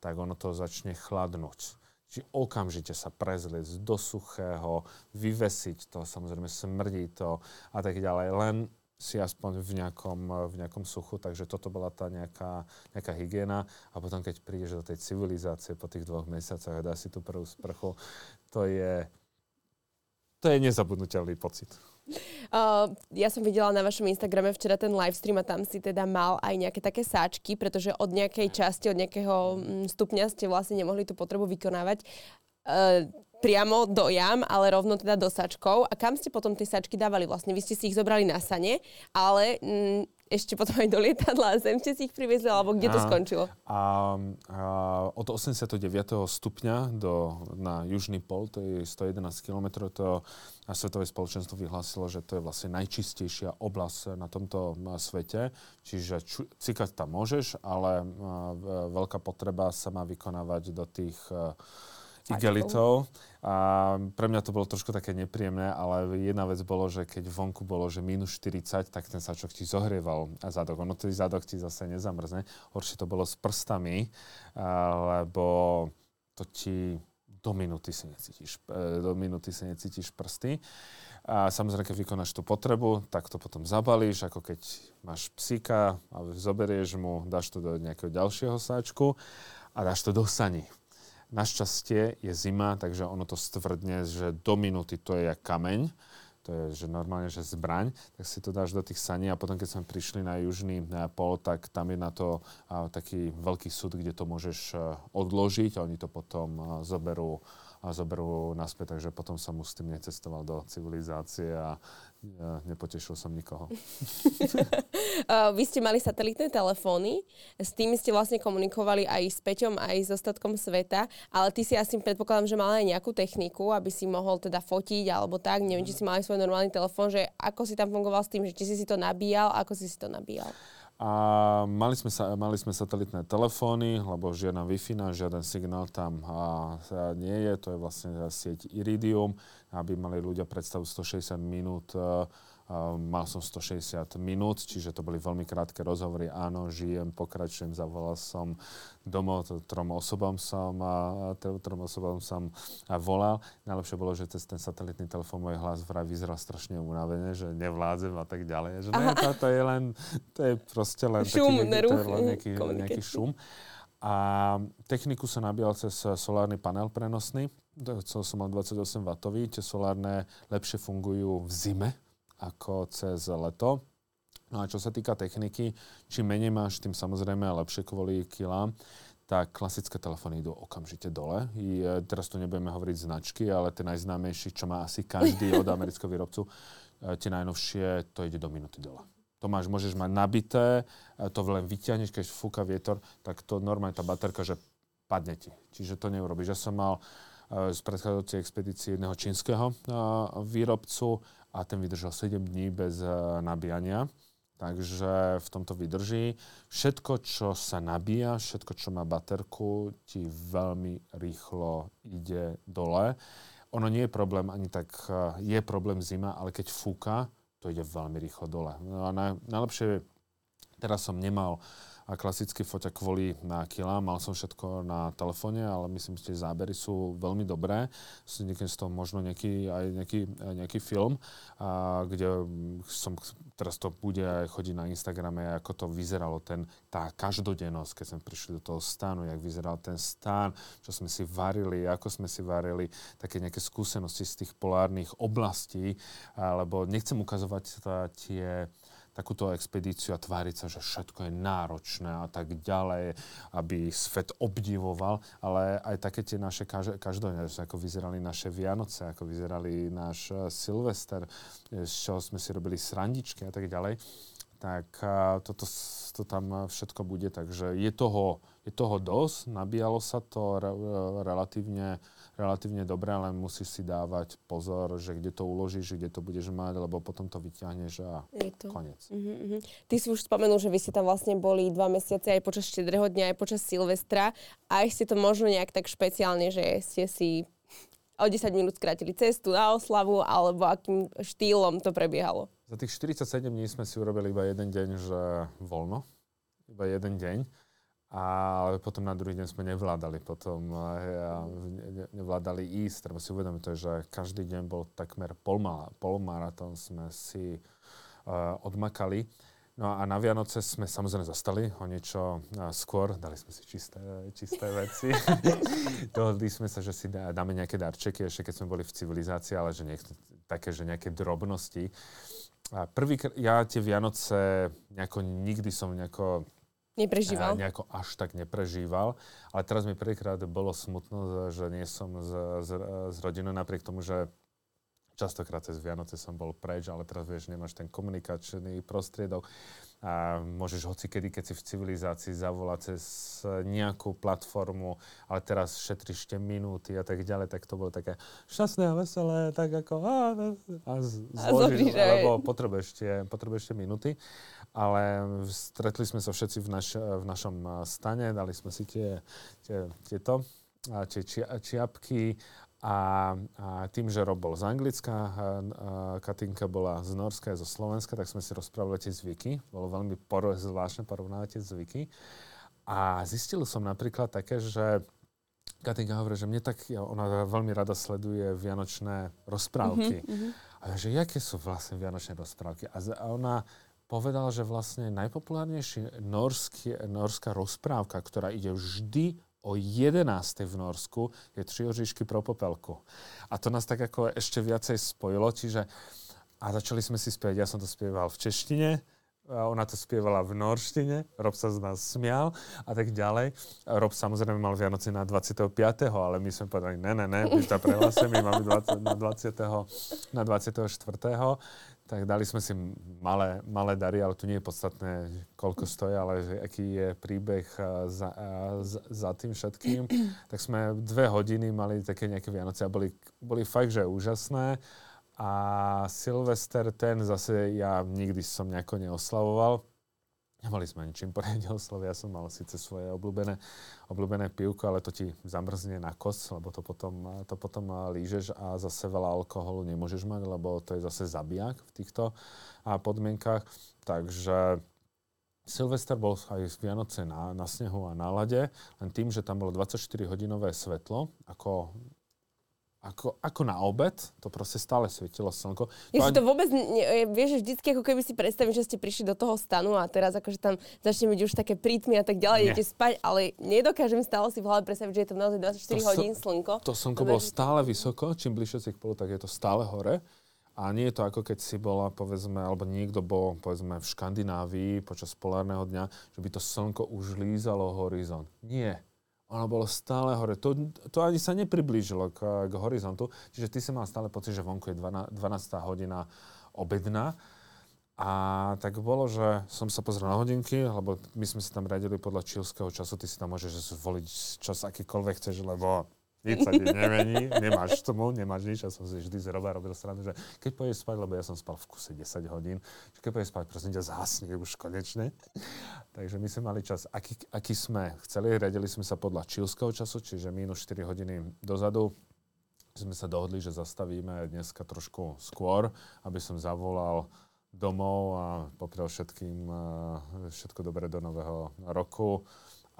[SPEAKER 2] tak ono to začne chladnúť. Či okamžite sa prezliecť do suchého, vyvesiť to, samozrejme smrdí to a tak ďalej. Len si aspoň v nejakom, v nejakom suchu, takže toto bola tá nejaká, nejaká hygiena. A potom, keď prídeš do tej civilizácie po tých dvoch mesiacoch a dá si tú prvú sprchu, to je, to je nezabudnutelný pocit.
[SPEAKER 1] Uh, ja som videla na vašom Instagrame včera ten livestream a tam si teda mal aj nejaké také sáčky, pretože od nejakej časti, od nejakého mm, stupňa ste vlastne nemohli tú potrebu vykonávať. Uh, priamo do jam, ale rovno teda do sačkov. A kam ste potom tie sačky dávali vlastne? Vy ste si ich zobrali na sane, ale mm, ešte potom aj do lietadla a sem ste si ich priviezli, alebo kde to a, skončilo?
[SPEAKER 2] A, a od 89. stupňa do, na južný pol, to je 111 km, to na Svetové spoločenstvo vyhlásilo, že to je vlastne najčistejšia oblasť na tomto svete. Čiže ču, cikať tam môžeš, ale a, veľká potreba sa má vykonávať do tých igelitov. A pre mňa to bolo trošku také nepríjemné, ale jedna vec bolo, že keď vonku bolo, že minus 40, tak ten sačok ti zohrieval zadok. Ono ten zadok ti zase nezamrzne. Horšie to bolo s prstami, lebo to ti do minúty si necítiš, e, do minúty si necítiš prsty. A samozrejme, keď vykonáš tú potrebu, tak to potom zabalíš, ako keď máš psíka a zoberieš mu, dáš to do nejakého ďalšieho sáčku a dáš to do sani. Našťastie je zima, takže ono to stvrdne, že do minúty to je jak kameň. To je že normálne, že zbraň, tak si to dáš do tých saní a potom, keď sme prišli na južný eh, pol, tak tam je na to a, taký veľký súd, kde to môžeš a, eh, odložiť a oni to potom a, eh, zoberú a zoberú naspäť, takže potom som už s tým necestoval do civilizácie a ja nepotešil som nikoho.
[SPEAKER 1] Vy ste mali satelitné telefóny, s tými ste vlastne komunikovali aj s Peťom, aj s ostatkom sveta, ale ty si asi predpokladám, že mal aj nejakú techniku, aby si mohol teda fotiť alebo tak. Neviem, či si mal aj svoj normálny telefón, že ako si tam fungoval s tým, že či si si to nabíjal, ako si si to nabíjal.
[SPEAKER 2] A mali sme, sa, mali sme satelitné telefóny, lebo žiaden Wi-Fi, žiaden signál tam a, nie je. To je vlastne sieť Iridium, aby mali ľudia predstavu 160 minút mal som 160 minút, čiže to boli veľmi krátke rozhovory. Áno, žijem, pokračujem, zavolal som domov, trom osobom som, trom osobom som volal. Najlepšie bolo, že cez ten satelitný telefón môj hlas vraj vyzeral strašne unavene, že nevládzem a tak ďalej. Že ne, to, to, je len, to je proste len
[SPEAKER 1] šum,
[SPEAKER 2] taký,
[SPEAKER 1] nejaký, to
[SPEAKER 2] je len nejaký, nejaký šum. A techniku som nabíjal cez solárny panel prenosný. Chcel som mal 28 W. Tie solárne lepšie fungujú v zime, ako cez leto. No a čo sa týka techniky, čím menej máš, tým samozrejme lepšie kvôli kilám, tak klasické telefóny idú okamžite dole. I, teraz tu nebudeme hovoriť značky, ale tie najznámejší, čo má asi každý od amerického výrobcu, e, tie najnovšie, to ide do minúty dole. To máš, môžeš mať nabité, e, to len vyťahneš, keď fúka vietor, tak to normálne tá baterka, že padne ti. Čiže to neurobiš. Ja som mal z predchádzajúcej expedície jedného čínskeho výrobcu a ten vydržal 7 dní bez eh, nabíjania. Takže v tomto vydrží. Všetko, čo sa nabíja, všetko, čo má baterku, ti veľmi rýchlo ide dole. Ono nie je problém ani tak, eh, je problém zima, ale keď fúka, to ide veľmi rýchlo dole. No a najlepšie, teraz som nemal a klasicky foťa kvôli na kila. Mal som všetko na telefóne, ale myslím, že tie zábery sú veľmi dobré. Niekedy z toho možno nejaký, aj nejaký, nejaký film, a, kde som, teraz to bude aj chodiť na Instagrame, ako to vyzeralo, ten, tá každodennosť, keď sme prišli do toho stánu, jak vyzeral ten stán, čo sme si varili, ako sme si varili, také nejaké skúsenosti z tých polárnych oblastí, alebo nechcem ukazovať tie takúto expedíciu a tváriť sa, že všetko je náročné a tak ďalej, aby svet obdivoval, ale aj také tie naše každodenné, ako vyzerali naše Vianoce, ako vyzerali náš eh, Silvester, z čoho sme si robili srandičky a tak ďalej, tak eh, toto to tam všetko bude. Takže je toho, je toho dosť, nabíjalo sa to re, relatívne relatívne dobré, ale musíš si dávať pozor, že kde to uložíš, kde to budeš mať, lebo potom to vyťahneš a Je to. konec. Uh-huh,
[SPEAKER 1] uh-huh. Ty si už spomenul, že vy ste tam vlastne boli dva mesiace aj počas štedrého dňa, aj počas Silvestra. A ste to možno nejak tak špeciálne, že ste si o 10 minút skrátili cestu na oslavu, alebo akým štýlom to prebiehalo?
[SPEAKER 2] Za tých 47 dní sme si urobili iba jeden deň, že voľno. Iba jeden deň ale potom na druhý deň sme nevládali potom ja, ne, nevládali ísť. Treba si uvedomiť to, že každý deň bol takmer polmaratón sme si uh, odmakali. No a na Vianoce sme samozrejme zastali o niečo uh, skôr, dali sme si čisté, čisté veci. Dohodli sme sa, že si dáme nejaké darčeky, ešte keď sme boli v civilizácii, ale že niekto, také, že nejaké drobnosti. A prvý, ja tie Vianoce nejako nikdy som nejako
[SPEAKER 1] Neprežíval?
[SPEAKER 2] Nejako až tak neprežíval. Ale teraz mi prvýkrát bolo smutno, že nie som s, s, s rodinou, napriek tomu, že častokrát cez Vianoce som bol preč, ale teraz vieš, nemáš ten komunikačný prostriedok a môžeš hoci kedy, keď si v civilizácii zavolať cez nejakú platformu, ale teraz šetríš tie minúty a tak ďalej, tak to bolo také šťastné a veselé, tak ako a, a zložíš, alebo potrebuješ tie, potrebuješ tie minúty. Ale stretli sme sa všetci v, naš, v našom stane, dali sme si tie, tie, tieto tie či, čiapky a, a tým, že Rob bol z Anglicka, a, a Katinka bola z Norska a zo Slovenska, tak sme si rozprávali tie zvyky. Bolo veľmi por- zvláštne porovnávať tie zvyky. A zistil som napríklad také, že Katinka hovorí, že mne tak, ona veľmi rada sleduje vianočné rozprávky. Mm-hmm. A že aké sú vlastne vianočné rozprávky? A, a ona povedala, že vlastne najpopulárnejšia norská rozprávka, ktorá ide vždy o 11. v Norsku je Tři oříšky pro popelku. A to nás tak ako ešte viacej spojilo, čiže a začali sme si spievať, ja som to spieval v češtine, ona to spievala v norštine, Rob sa z nás smial a tak ďalej. Rob samozrejme mal Vianoce na 25. ale my sme povedali, ne, ne, ne, my to prehlásime, my máme 20, na, 20. na 24 tak dali sme si malé, malé dary, ale tu nie je podstatné, koľko stojí, ale že aký je príbeh za, za, za tým všetkým. Tak sme dve hodiny mali také nejaké Vianoce a boli, boli fakt, že úžasné. A Silvester ten zase ja nikdy som nejako neoslavoval. Nemali sme ničím poriadne oslovy, ja som mal síce svoje obľúbené, obľúbené pivko, ale to ti zamrzne na kos, lebo to potom, to potom lížeš a zase veľa alkoholu nemôžeš mať, lebo to je zase zabijak v týchto podmienkach. Takže Silvester bol aj z Vianoce na, na snehu a na lade, len tým, že tam bolo 24-hodinové svetlo, ako ako, ako na obed, to proste stále svietilo slnko.
[SPEAKER 1] Ja si to vôbec, ne, vieš, vždycky ako keby si predstavím, že ste prišli do toho stanu a teraz akože tam začne byť už také prítmy a tak ďalej, idete spať, ale nedokážem stále si v hlave predstaviť, že je to naozaj 24 to hodín slnko.
[SPEAKER 2] To slnko bolo stále vysoko, čím bližšie si k polu, tak je to stále hore. A nie je to ako keď si bola, povedzme, alebo niekto bol, povedzme, v Škandinávii počas polárneho dňa, že by to slnko už lízalo horizont. Nie ono bolo stále hore. To, to ani sa nepriblížilo k, k horizontu. Čiže ty si mal stále pocit, že vonku je 12, 12. hodina obedná. A tak bolo, že som sa pozrel na hodinky, lebo my sme si tam radili podľa čílského času. Ty si tam môžeš zvoliť čas akýkoľvek chceš, lebo nič sa ti nemení, nemáš tomu, nemáš nič. Ja som si vždy z roba robil stranu, že keď pôjdeš spať, lebo ja som spal v kuse 10 hodín, že keď pôjdeš spať, prosím ťa, zhasni už konečne. Takže my sme mali čas, aký, aký sme chceli, riadili sme sa podľa čílského času, čiže minus 4 hodiny dozadu. Sme sa dohodli, že zastavíme dneska trošku skôr, aby som zavolal domov a poprial všetkým všetko dobré do nového roku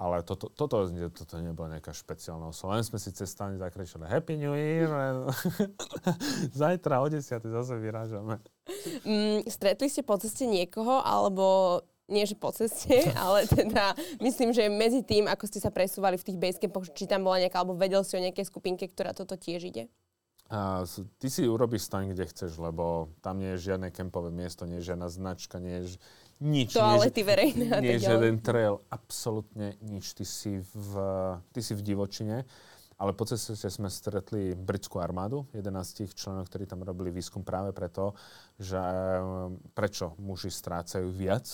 [SPEAKER 2] ale toto, toto, toto nebola nejaká špeciálna oslava. Len sme si cez stane zakričali Happy New Year. Zajtra o 10. zase vyrážame.
[SPEAKER 1] Mm, stretli ste po ceste niekoho, alebo nie že po ceste, ale teda myslím, že medzi tým, ako ste sa presúvali v tých basecampoch, či tam bola nejaká, alebo vedel si o nejakej skupinke, ktorá toto tiež ide?
[SPEAKER 2] A, ty si urobíš stan, kde chceš, lebo tam nie je žiadne kempové miesto, nie je žiadna značka, nie je, nič.
[SPEAKER 1] Toalety verejné a
[SPEAKER 2] Nie žiaden trail, absolútne nič. Ty si v, ty si v divočine. Ale po ceste sme stretli britskú armádu, 11 členov, ktorí tam robili výskum práve preto, že um, prečo muži strácajú viac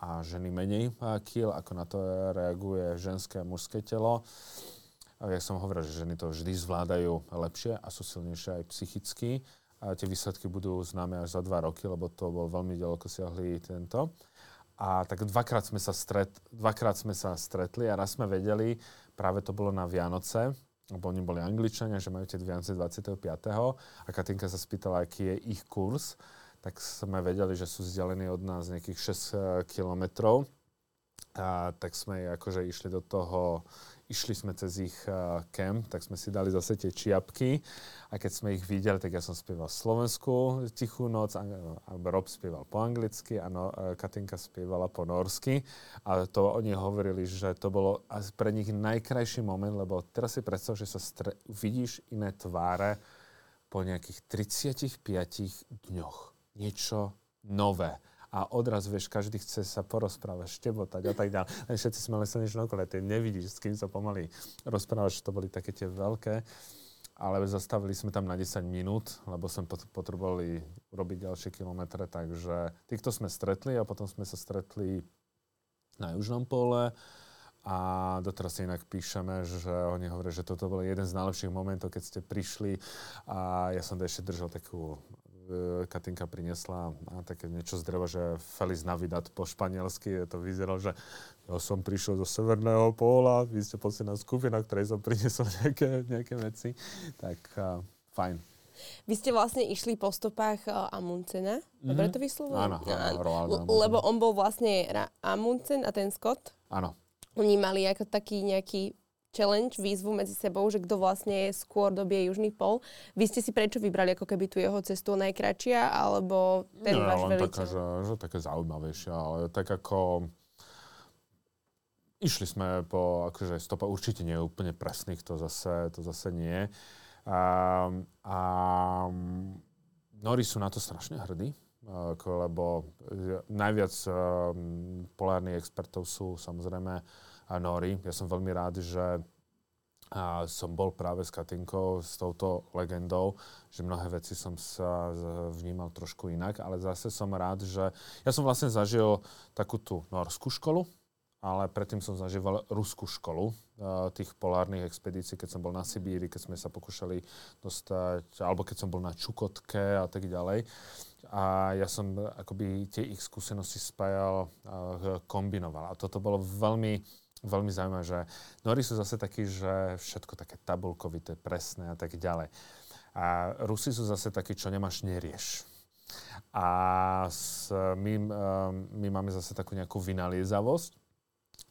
[SPEAKER 2] a ženy menej kil, ako na to reaguje ženské a mužské telo. A ja som hovoril, že ženy to vždy zvládajú lepšie a sú silnejšie aj psychicky a tie výsledky budú známe až za dva roky, lebo to bol veľmi ďaleko siahlý tento. A tak dvakrát sme, sa stret, dvakrát sme sa stretli a raz sme vedeli, práve to bolo na Vianoce, lebo oni boli Angličania, že majú tie Vianoce 25. A Katinka sa spýtala, aký je ich kurz, tak sme vedeli, že sú vzdialení od nás nejakých 6 kilometrov. a tak sme akože išli do toho išli sme cez ich uh, camp, tak sme si dali zase tie čiapky. A keď sme ich videli, tak ja som spieval Slovensku Tichú noc, a, a Rob spieval po anglicky a no, uh, Katinka spievala po norsky. A to oni hovorili, že to bolo pre nich najkrajší moment, lebo teraz si predstav, že sa stre- vidíš iné tváre po nejakých 35 dňoch. Niečo nové a odraz, vieš, každý chce sa porozprávať, štebotať a tak ďalej. Všetci sme len slnečné okolo, ty nevidíš, s kým sa pomaly že to boli také tie veľké. Ale zastavili sme tam na 10 minút, lebo sme potrebovali urobiť ďalšie kilometre, takže týchto sme stretli a potom sme sa stretli na južnom pole a doteraz si inak píšeme, že oni hovoria, že toto bol jeden z najlepších momentov, keď ste prišli a ja som ešte držal takú Katinka priniesla a také niečo z dreva, že Feliz Navidad po španielsky. To vyzeralo, že ja som prišiel zo Severného póla, vy ste posledná skupina, ktorej som priniesol nejaké, nejaké veci. Tak uh, fajn.
[SPEAKER 1] Vy ste vlastne išli po stopách uh, Amundsena, mm-hmm. dobre to vyslovujem?
[SPEAKER 2] Áno, áno,
[SPEAKER 1] Lebo on bol vlastne Amundsen a ten Scott.
[SPEAKER 2] Áno.
[SPEAKER 1] Oni mali ako taký nejaký challenge, výzvu medzi sebou, že kto vlastne skôr dobie južný pol. Vy ste si prečo vybrali ako keby tu jeho cestu najkračšia, alebo ten
[SPEAKER 2] Nie,
[SPEAKER 1] váš
[SPEAKER 2] len
[SPEAKER 1] veliteľ?
[SPEAKER 2] taká, že, že také zaujímavejšie, ale tak ako... Išli sme po, akože stopa určite nie je úplne presných, to zase, to zase nie. A, a Nori sú na to strašne hrdí, lebo najviac um, polárnych expertov sú samozrejme Nori. Ja som veľmi rád, že a som bol práve s Katinkou, s touto legendou, že mnohé veci som sa vnímal trošku inak, ale zase som rád, že ja som vlastne zažil takú tú norskú školu, ale predtým som zažíval ruskú školu tých polárnych expedícií, keď som bol na Sibíri, keď sme sa pokúšali dostať, alebo keď som bol na Čukotke a tak ďalej. A ja som akoby tie ich skúsenosti spájal, kombinoval. A toto bolo veľmi veľmi zaujímavé, že Nori sú zase takí, že všetko také tabulkovité, presné a tak ďalej. A Rusi sú zase takí, čo nemáš, nerieš. A s, my, um, my máme zase takú nejakú vynaliezavosť.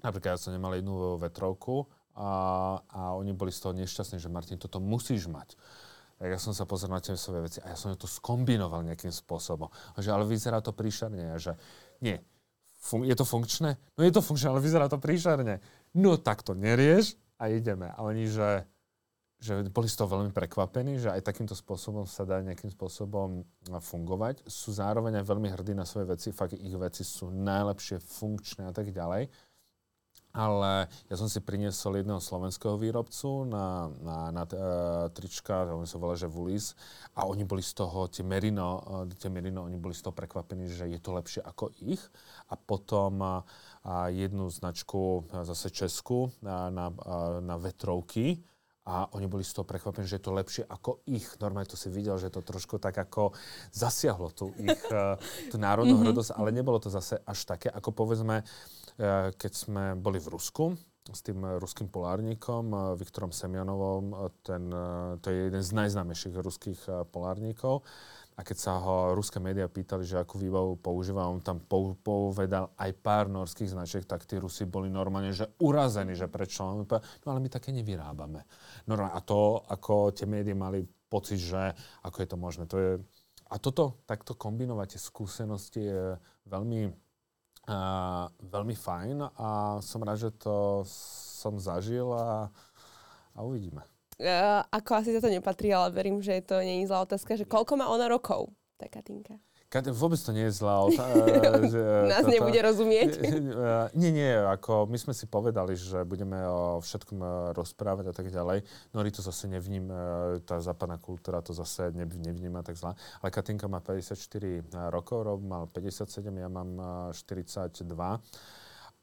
[SPEAKER 2] Napríklad ja som nemal jednu vetrovku a, a oni boli z toho nešťastní, že Martin, toto musíš mať. Tak ja som sa pozrel na tie svoje veci a ja som to skombinoval nejakým spôsobom. A že, ale vyzerá to príšerne. A že nie, Fun- je to funkčné? No je to funkčné, ale vyzerá to príšerne. No tak to nerieš a ideme. A oni, že, že boli z toho veľmi prekvapení, že aj takýmto spôsobom sa dá nejakým spôsobom fungovať. Sú zároveň aj veľmi hrdí na svoje veci, fakt ich veci sú najlepšie, funkčné a tak ďalej ale ja som si priniesol jedného slovenského výrobcu na, na, na uh, trička, oni sa volá, že Vulis, a oni boli z toho, tie Merino, uh, tie Merino, oni boli z toho prekvapení, že je to lepšie ako ich. A potom uh, jednu značku, uh, zase Česku, uh, na, uh, na vetrovky, a oni boli z toho prekvapení, že je to lepšie ako ich. Normálne to si videl, že to trošku tak ako zasiahlo tú ich tú národnú mm-hmm. hrdosť, ale nebolo to zase až také, ako povedzme keď sme boli v Rusku s tým ruským polárnikom eh, Viktorom Semionovom, eh, ten, to je jeden z najznámejších ruských polárnikov. A keď sa ho ruské médiá pýtali, že akú výbavu používa, on tam povedal aj pár norských značiek, tak tí Rusi boli normálne, že urazení, že prečo. No ale my také nevyrábame. No a to, ako tie médiá mali pocit, že ako je to možné. To je, a toto, takto kombinovať tie skúsenosti je veľmi veľmi fajn a som rád, že to som zažil a, a uvidíme.
[SPEAKER 1] Uh, ako asi to nepatrí, ale verím, že to nie je zlá otázka, že koľko má ona rokov, tá Katinka?
[SPEAKER 2] Vôbec to nie je zlá otázka.
[SPEAKER 1] Nás nebude rozumieť.
[SPEAKER 2] Nie, nie, ako my sme si povedali, že budeme o všetkom rozprávať a tak ďalej. Nori to zase nevním, tá západná kultúra to zase nevníma tak zlá. Ale Katinka má 54 e, rokov, Rob mal 57, ja mám 42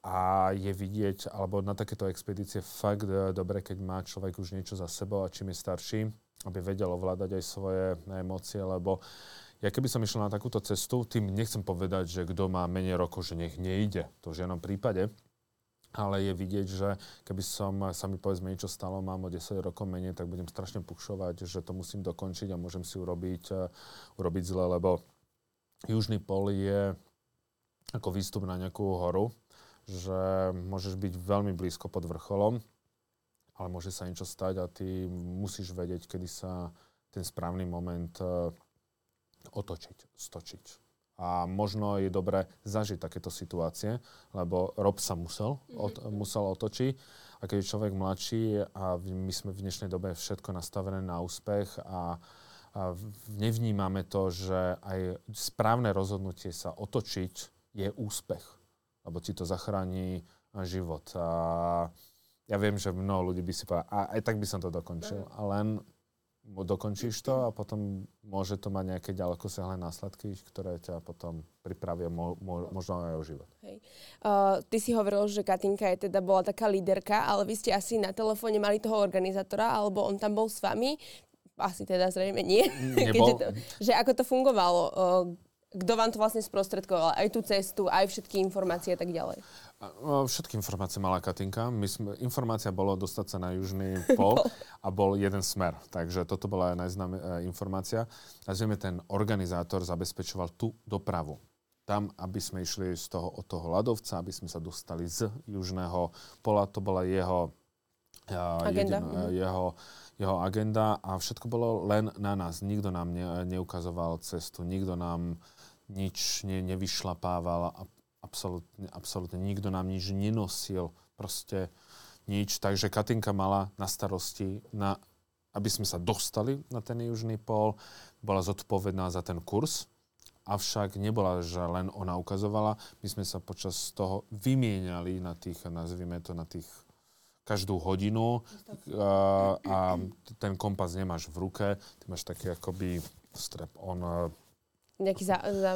[SPEAKER 2] a je vidieť, alebo na takéto expedície fakt dobre, keď má človek už niečo za sebou a čím je starší, aby vedel ovládať aj svoje emócie, lebo ja keby som išiel na takúto cestu, tým nechcem povedať, že kto má menej rokov, že nech nejde. To v žiadnom prípade. Ale je vidieť, že keby som sa mi povedzme niečo stalo, mám o 10 rokov menej, tak budem strašne pušovať, že to musím dokončiť a môžem si urobiť, uh, urobiť zle, lebo južný pol je ako výstup na nejakú horu že môžeš byť veľmi blízko pod vrcholom, ale môže sa niečo stať a ty musíš vedieť, kedy sa ten správny moment uh, otočiť, stočiť. A možno je dobré zažiť takéto situácie, lebo Rob sa musel, od, musel otočiť. A keď je človek mladší a my sme v dnešnej dobe všetko nastavené na úspech a, a nevnímame to, že aj správne rozhodnutie sa otočiť je úspech, lebo ti to zachráni život. A ja viem, že mnoho ľudí by si povedal, a aj tak by som to dokončil, a len dokončíš to a potom môže to mať nejaké ďaleko sehlé následky, ktoré ťa potom pripravia mo, mo, možno aj o život.
[SPEAKER 1] Hej. Uh, ty si hovoril, že Katinka je teda bola taká líderka, ale vy ste asi na telefóne mali toho organizátora, alebo on tam bol s vami? Asi teda zrejme nie.
[SPEAKER 2] Nebol.
[SPEAKER 1] to, že ako to fungovalo? Uh, kto vám to vlastne sprostredkoval? Aj tú cestu, aj všetky informácie a tak ďalej?
[SPEAKER 2] Všetky informácie mala Katinka. My sme, informácia bolo dostať sa na južný pol a bol jeden smer. Takže toto bola najznáme e, informácia. A zrejme ten organizátor zabezpečoval tú dopravu. Tam, aby sme išli z toho, od toho ľadovca, aby sme sa dostali z južného pola. To bola jeho,
[SPEAKER 1] uh, agenda. Jedin, uh,
[SPEAKER 2] jeho, jeho agenda a všetko bolo len na nás. Nikto nám ne, neukazoval cestu, nikto nám nič ne, nevyšlapával a absolútne, absolútne. Nikto nám nič nenosil, proste nič. Takže Katinka mala na starosti, na, aby sme sa dostali na ten južný pól, bola zodpovedná za ten kurz, avšak nebola, že len ona ukazovala. My sme sa počas toho vymieniali na tých, nazvime to, na tých každú hodinu. A, a ten kompas nemáš v ruke, ty máš taký akoby strap on
[SPEAKER 1] nejaký za, za,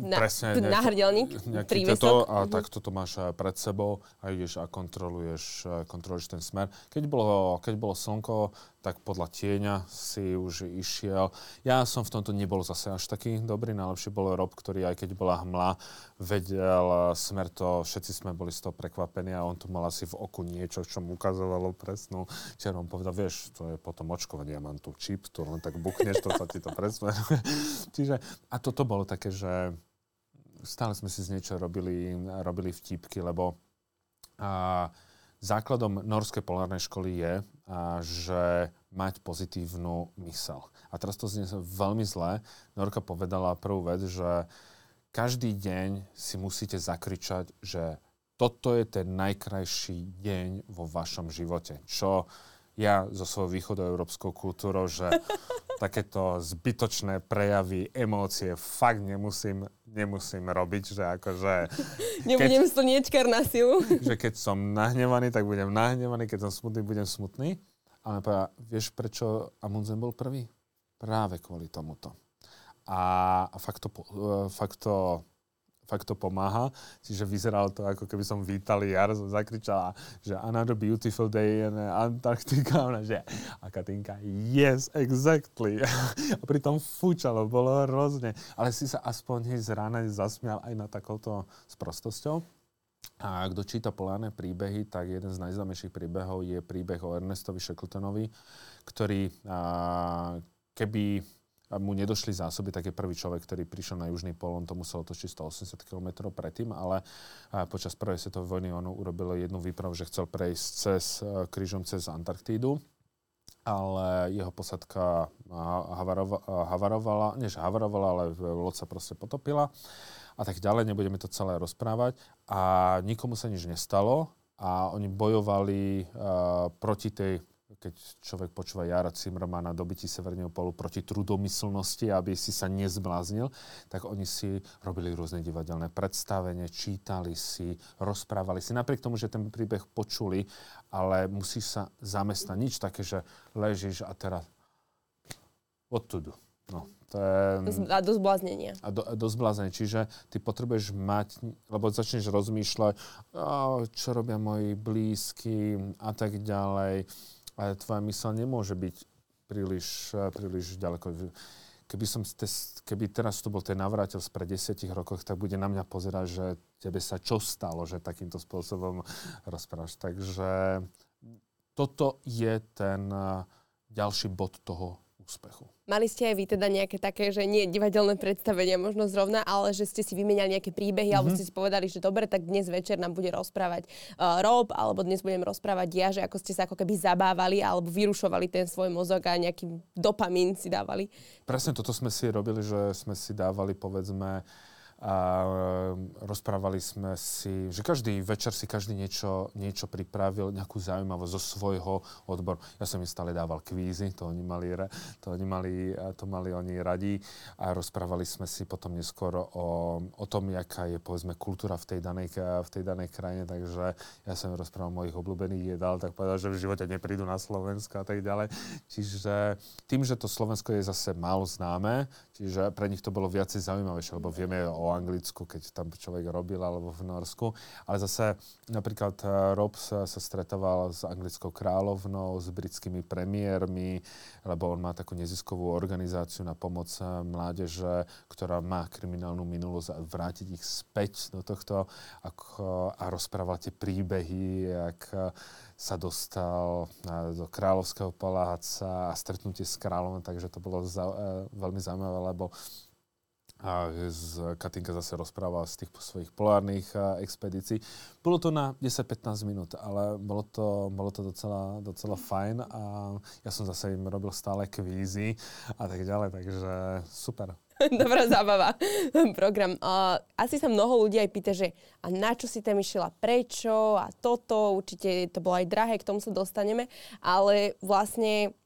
[SPEAKER 1] na, Presne, nejaký, náhrdelník, prívesok.
[SPEAKER 2] Toto, a uh-huh. tak toto máš pred sebou a ideš a kontroluješ, kontroluješ ten smer. Keď bolo, keď bolo slnko, tak podľa tieňa si už išiel. Ja som v tomto nebol zase až taký dobrý. Najlepšie bol Rob, ktorý aj keď bola hmla, vedel smer to, všetci sme boli z toho prekvapení a on tu mal asi v oku niečo, čo mu ukazovalo presnú. On povedal, vieš, to je potom očkovanie, ja mám tu čip, tu len tak buchneš, to sa ti to presmeruje. Čiže, a toto bolo také, že stále sme si z niečo robili, robili vtipky, lebo a, základom norskej polárnej školy je, že mať pozitívnu mysel. A teraz to znie veľmi zlé. Norka povedala prvú vec, že každý deň si musíte zakričať, že toto je ten najkrajší deň vo vašom živote. Čo ja zo svojou východoeurópskou kultúrou, že takéto zbytočné prejavy, emócie fakt nemusím, nemusím robiť, že akože...
[SPEAKER 1] Nebudem keď, slniečkar na silu.
[SPEAKER 2] Že keď som nahnevaný, tak budem nahnevaný, keď som smutný, budem smutný. Ale povedal, vieš, prečo Amundsen bol prvý? Práve kvôli tomuto. A, a fakt to, fakt to fakt to pomáha. Čiže vyzeralo to, ako keby som vítal jar, som zakričala, že another beautiful day in Antarctica. Ona, že, a Katinka, yes, exactly. a pritom fúčalo, bolo hrozne. Ale si sa aspoň z rána zasmial aj na takouto sprostosťou. A kto číta polárne príbehy, tak jeden z najznámejších príbehov je príbeh o Ernestovi Shackletonovi, ktorý a, keby a mu nedošli zásoby, tak je prvý človek, ktorý prišiel na južný pol, on to musel otočiť 180 km predtým, ale počas prvej svetovej vojny on urobil jednu výpravu, že chcel prejsť cez, e, krížom cez Antarktídu, ale jeho posadka havarova, havarovala, nie že havarovala, ale loď sa proste potopila. A tak ďalej, nebudeme to celé rozprávať. A nikomu sa nič nestalo a oni bojovali uh, proti tej keď človek počúva Jara Cimrmana dobití Severného polu proti trudomyslnosti, aby si sa nezbláznil, tak oni si robili rôzne divadelné predstavenie, čítali si, rozprávali si. Napriek tomu, že ten príbeh počuli, ale musíš sa zamestnať. Nič také, že ležíš a teraz odtudu. No, to je...
[SPEAKER 1] A do zbláznenia.
[SPEAKER 2] A do, do zbláznenia. Čiže ty potrebuješ mať, lebo začneš rozmýšľať, čo robia moji blízky a tak ďalej ale tvoja mysl nemôže byť príliš, eh, príliš ďaleko. Keby, som, keby teraz tu bol ten navrátil pred desiatich rokoch, tak bude na mňa pozerať, že tebe sa čo stalo, že takýmto spôsobom rozprávaš. Takže toto je ten eh, ďalší bod toho úspechu.
[SPEAKER 1] Mali ste aj vy teda nejaké také, že nie divadelné predstavenia možno zrovna, ale že ste si vymenali nejaké príbehy, mm-hmm. alebo mhm. ste si povedali, že dobre, tak dnes večer nám bude rozprávať uh, Rob, alebo dnes budem rozprávať ja, že ako ste sa ako keby zabávali alebo vyrušovali ten svoj mozog a nejaký dopamín si dávali.
[SPEAKER 2] Presne toto sme si robili, že sme si dávali povedzme a rozprávali sme si, že každý večer si každý niečo, niečo pripravil, nejakú zaujímavosť zo svojho odboru. Ja som im stále dával kvízy, to oni mali, to oni mali, to mali oni radi a rozprávali sme si potom neskôr o, o tom, jaká je povedzme kultúra v tej danej, v tej danej krajine, takže ja som im rozprával mojich obľúbených jedál, tak povedal, že v živote neprídu na Slovensko a tak ďalej. Čiže tým, že to Slovensko je zase málo známe, čiže pre nich to bolo viacej zaujímavejšie, lebo vieme o Anglicku, keď tam človek robil, alebo v Norsku. Ale zase napríklad eh, Rob sa, stretával s anglickou kráľovnou, s britskými premiérmi, lebo on má takú neziskovú organizáciu na pomoc eh, mládeže, ktorá má kriminálnu minulosť a vrátiť ich späť do tohto ako, a rozprával tie príbehy, jak eh, sa dostal do kráľovského paláca a stretnutie s kráľom, takže to bolo za, veľmi zaujímavé, lebo a z Katinka zase rozpráva z tých svojich polárnych expedícií. Bolo to na 10-15 minút, ale bolo to, bolo to docela, docela fajn a ja som zase im robil stále kvízy a tak ďalej, takže super.
[SPEAKER 1] Dobrá zábava. Program. Uh, asi sa mnoho ľudí aj pýta, že a na čo si tam išla, prečo a toto, určite to bolo aj drahé, k tomu sa dostaneme, ale vlastne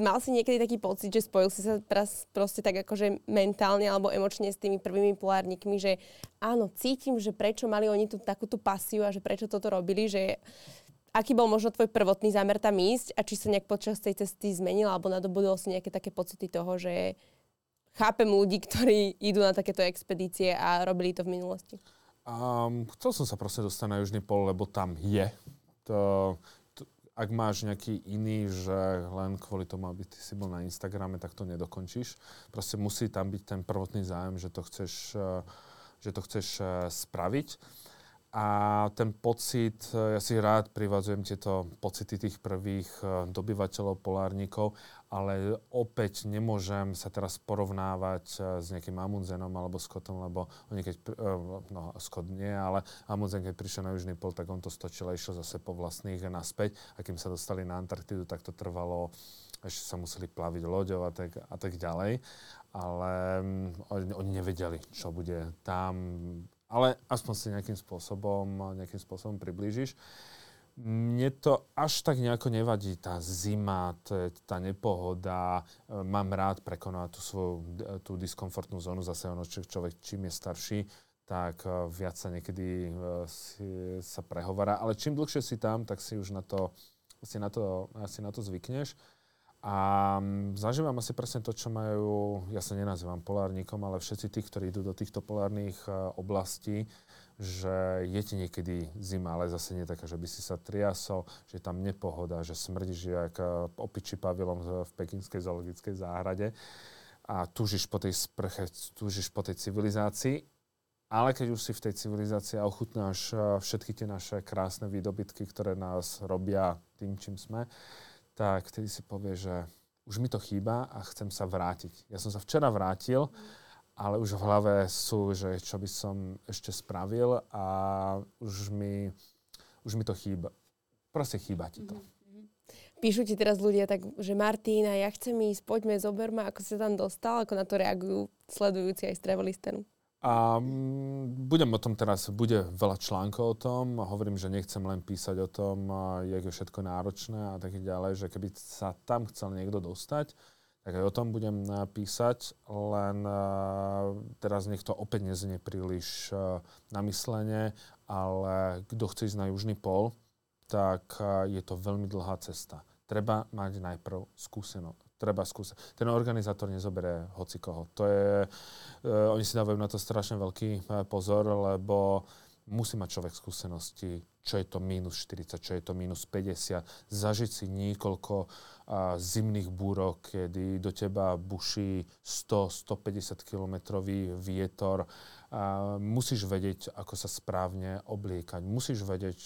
[SPEAKER 1] mal si niekedy taký pocit, že spojil si sa teraz proste tak akože mentálne alebo emočne s tými prvými polárnikmi, že áno, cítim, že prečo mali oni tú takúto pasiu a že prečo toto robili, že aký bol možno tvoj prvotný zámer tam ísť a či sa nejak počas tej cesty zmenil alebo nadobudol si nejaké také pocity toho, že chápem ľudí, ktorí idú na takéto expedície a robili to v minulosti?
[SPEAKER 2] Um, chcel som sa proste dostať na Južný pol, lebo tam je. To, ak máš nejaký iný, že len kvôli tomu, aby ty si bol na Instagrame, tak to nedokončíš. Proste musí tam byť ten prvotný zájem, že to chceš, eh, že to chceš eh, spraviť. A ten pocit, ja si rád privádzujem tieto pocity tých prvých eh, dobyvateľov, polárnikov, ale opäť nemôžem sa teraz porovnávať eh, s nejakým Amundsenom alebo Scottom, lebo oni keď, eh, no Scott nie, ale Amundsen keď prišiel na Južný pol, tak on to stočil a išiel zase po vlastných naspäť a kým sa dostali na Antarktidu, tak to trvalo ešte sa museli plaviť loďou a tak, a tak ďalej. Ale oni, oni nevedeli, čo bude tam ale aspoň si nejakým spôsobom, nejakým spôsobom priblížiš. Mne to až tak nejako nevadí, tá zima, tá nepohoda. Mám rád prekonať tú svoju tú diskomfortnú zónu. Zase ono, človek čím je starší, tak eh, viac sa niekedy si, sa prehovára. Ale čím dlhšie si tam, tak si už na to, si na to, si na to zvykneš. A mm, zažívam asi presne to, čo majú, ja sa nenazývam polárnikom, ale všetci tí, ktorí idú do týchto polárnych e, oblastí, že je ti niekedy zima, ale zase nie taká, že by si sa triasol, že je tam nepohoda, že smrdíš jak e, opičí pavilom v pekinskej zoologickej záhrade a túžiš po tej sprche, túžiš po tej civilizácii, ale keď už si v tej civilizácii a ochutnáš e, všetky tie naše krásne výdobytky, ktoré nás robia tým, čím sme, tak vtedy si povie, že už mi to chýba a chcem sa vrátiť. Ja som sa včera vrátil, ale už v hlave sú, že čo by som ešte spravil a už mi, už mi to chýba. Proste chýba ti to. Mhm.
[SPEAKER 1] Píšu ti teraz ľudia tak, že Martina, ja chcem ísť, poďme, zoberme, ako sa tam dostal, ako na to reagujú sledujúci aj z Travelistenu.
[SPEAKER 2] A mm, budem o tom teraz, bude veľa článkov o tom. Hovorím, že nechcem len písať o tom, jak je všetko náročné a tak ďalej, že keby sa tam chcel niekto dostať, tak aj o tom budem písať, len teraz nech to opäť neznie príliš na myslenie, ale kto chce ísť na južný pol, tak je to veľmi dlhá cesta. Treba mať najprv skúsenosť treba skúsiť. Ten organizátor nezoberie hoci. To je, uh, oni si dávajú na to strašne veľký uh, pozor, lebo musí mať človek skúsenosti, čo je to minus 40, čo je to minus 50, zažiť si niekoľko uh, zimných búrok, kedy do teba buší 100-150 kilometrový vietor. Uh, musíš vedieť, ako sa správne obliekať. Musíš vedieť,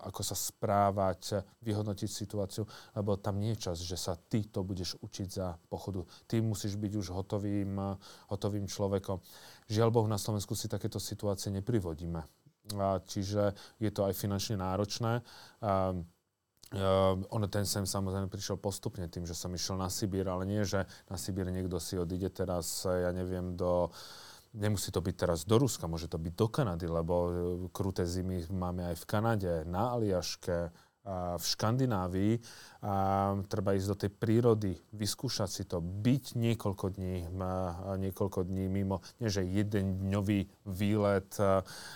[SPEAKER 2] ako sa správať, vyhodnotiť situáciu, lebo tam nie je čas, že sa ty to budeš učiť za pochodu. Ty musíš byť už hotovým, hotovým človekom. Žiaľ Bohu, na Slovensku si takéto situácie neprivodíme. Čiže je to aj finančne náročné. Uh, ono ten sem samozrejme prišiel postupne tým, že som išiel na Sibír, ale nie, že na Sibír niekto si odíde teraz, ja neviem, do Nemusí to byť teraz do Ruska, môže to byť do Kanady, lebo e, kruté zimy máme aj v Kanade, na Aliaške, v Škandinávii. A treba ísť do tej prírody, vyskúšať si to, byť niekoľko dní, niekoľko dní mimo, nie že jeden dňový výlet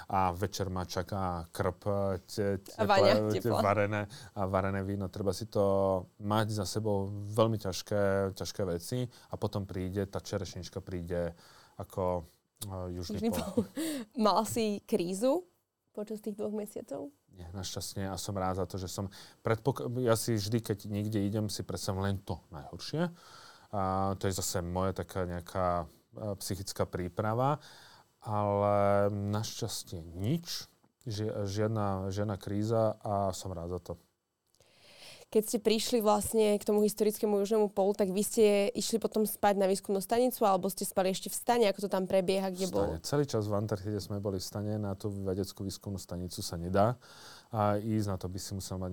[SPEAKER 2] a večer ma čaká krp te,
[SPEAKER 1] teple,
[SPEAKER 2] varené, a varené víno. Treba si to mať za sebou veľmi ťažké, ťažké veci a potom príde, tá čerešnička príde ako južný, južný pol.
[SPEAKER 1] Mal si krízu počas tých dvoch mesiacov?
[SPEAKER 2] Nie, našťastne a som rád za to, že som predpok- ja si vždy, keď niekde idem, si predstavím len to najhoršie. A to je zase moja taká nejaká psychická príprava, ale našťastie nič, žiadna, žiadna kríza a som rád za to
[SPEAKER 1] keď ste prišli vlastne k tomu historickému južnému polu, tak vy ste išli potom spať na výskumnú stanicu, alebo ste spali ešte v stane, ako to tam prebieha, kde bolo?
[SPEAKER 2] Celý čas v Antarktide sme boli v stane, na tú vedeckú výskumnú stanicu sa nedá a ísť na to by si musel mať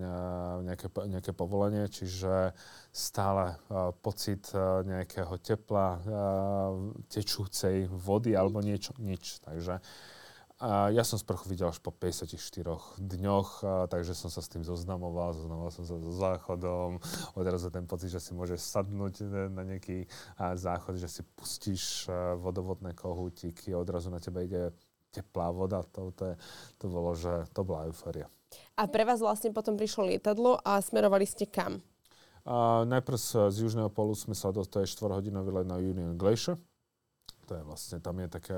[SPEAKER 2] nejaké, nejaké povolenie, čiže stále uh, pocit uh, nejakého tepla, uh, tečúcej vody alebo niečo, nič. Takže a ja som sprchu videl až po 54 dňoch, a, takže som sa s tým zoznamoval, zoznamoval som sa so záchodom, odrazu ten pocit, že si môžeš sadnúť na nejaký a, záchod, že si pustíš a, vodovodné kohútiky, odrazu na teba ide teplá voda, to, to, je, to bolo, že to bola eufória.
[SPEAKER 1] A pre vás vlastne potom prišlo lietadlo a smerovali ste kam?
[SPEAKER 2] A, najprv z, z južného polu sme sa do, to je 4-hodinový let na Union Glacier. To je vlastne, tam je také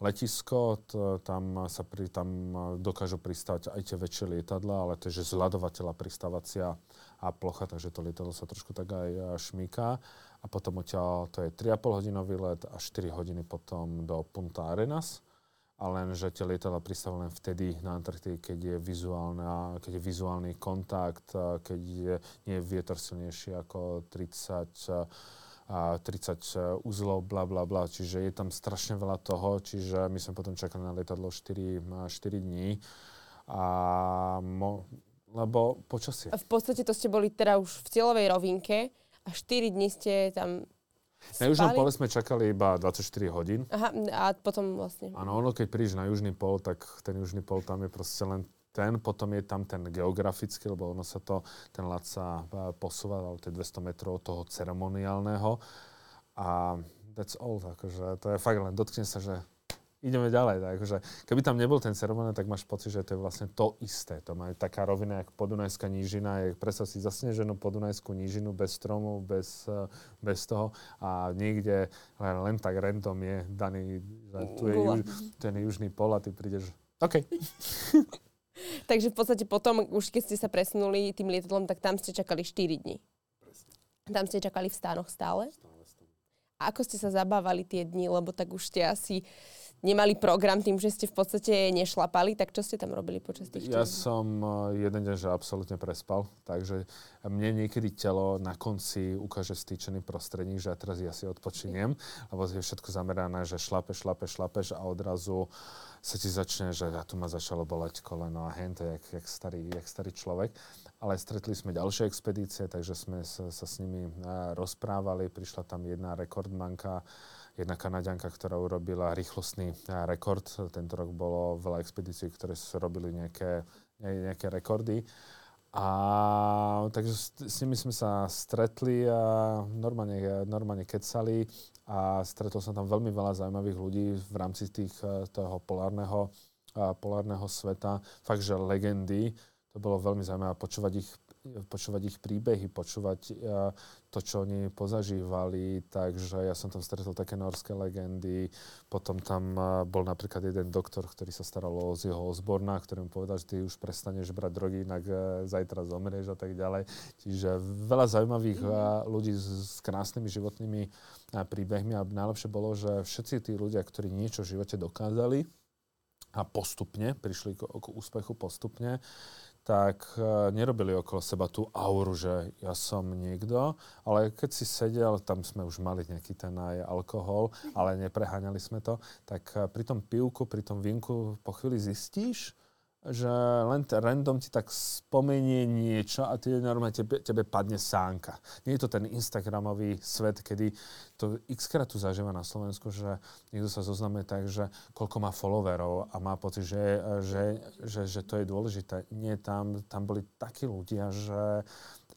[SPEAKER 2] letisko, to, tam, sa pri, tam dokážu pristať aj tie väčšie lietadla, ale to je že zľadovateľa pristávacia a plocha, takže to lietadlo sa trošku tak aj šmíká. A potom odtiaľ to je 3,5 hodinový let a 4 hodiny potom do Punta Arenas. A len, že tie lietadla pristávajú len vtedy na Antarktide, keď je, keď je vizuálny kontakt, keď je, nie je vietor silnejší ako 30 a 30 uzlov, bla bla bla, čiže je tam strašne veľa toho, čiže my sme potom čakali na lietadlo 4, 4 dní. A mo, lebo počasie.
[SPEAKER 1] V podstate to ste boli teda už v cieľovej rovinke a 4 dní ste tam
[SPEAKER 2] na južnom pole sme čakali iba 24 hodín.
[SPEAKER 1] Aha, a potom vlastne.
[SPEAKER 2] Áno, ono keď prídeš na južný pol, tak ten južný pol tam je proste len ten, potom je tam ten geografický, lebo ono sa to, ten lat sa e, posúva o tie 200 metrov toho ceremoniálneho a that's all, akože to je fakt len dotkne sa, že ideme ďalej. Tak, akože, keby tam nebol ten ceremoniál, tak máš pocit, že to je vlastne to isté. To má taká rovina, ako podunajská nížina. Je, predstav si zasneženú podunajskú nížinu bez stromov, bez, e, bez toho a niekde len, len tak random je daný, že tu je juž, ten južný pol a ty prídeš, OK.
[SPEAKER 1] Takže v podstate potom, už keď ste sa presunuli tým lietadlom, tak tam ste čakali 4 dní. Presne. Tam ste čakali v stánoch stále? Stále, stále. A ako ste sa zabávali tie dni, lebo tak už ste asi nemali program tým, že ste v podstate nešlapali, tak čo ste tam robili počas tých
[SPEAKER 2] Ja som eh, jeden deň, že absolútne prespal, takže mne niekedy telo na konci ukáže stýčený prostredník, že ja teraz ja si odpočiniem, lebo je všetko zamerané, že šlape, šlape, šlapeš a odrazu sa ti začne, že ja tu ma začalo boleť koleno a hen, to je jak, jak, starý, jak starý človek. Ale stretli sme ďalšie expedície, takže sme sa, sa s nimi rozprávali. Prišla tam jedna rekordmanka, jedna kanadianka, ktorá urobila rýchlostný rekord. Tento rok bolo veľa expedícií, ktoré robili nejaké, nejaké rekordy. A takže s, s nimi sme sa stretli a normálne, normálne kecali a stretol som tam veľmi veľa zaujímavých ľudí v rámci tých, e, toho polárneho, polárneho sveta. Fakt, že legendy. To bolo veľmi zaujímavé počúvať ich počúvať ich príbehy, počúvať uh, to, čo oni pozažívali. Takže ja som tam stretol také norské legendy. Potom tam uh, bol napríklad jeden doktor, ktorý sa staral o jeho Osborna, ktorý mu povedal, že ty už prestaneš brať drogy, inak uh, zajtra zomrieš a tak ďalej. Čiže veľa zaujímavých uh, ľudí s, krásnymi životnými uh, príbehmi a najlepšie bolo, že všetci tí ľudia, ktorí niečo v živote dokázali, a postupne, prišli k, k úspechu postupne, tak uh, nerobili okolo seba tú auru, že ja som niekto, ale keď si sedel, tam sme už mali nejaký ten aj alkohol, ale nepreháňali sme to, tak uh, pri tom pivku, pri tom vinku po chvíli zistíš, že len random ti tak spomenie niečo a ty normálne tebe, tebe padne sánka. Nie je to ten Instagramový svet, kedy to x krát tu zažíva na Slovensku, že niekto sa zoznamuje tak, že koľko má followerov a má pocit, že, že, že, že to je dôležité. Nie, tam, tam boli takí ľudia, že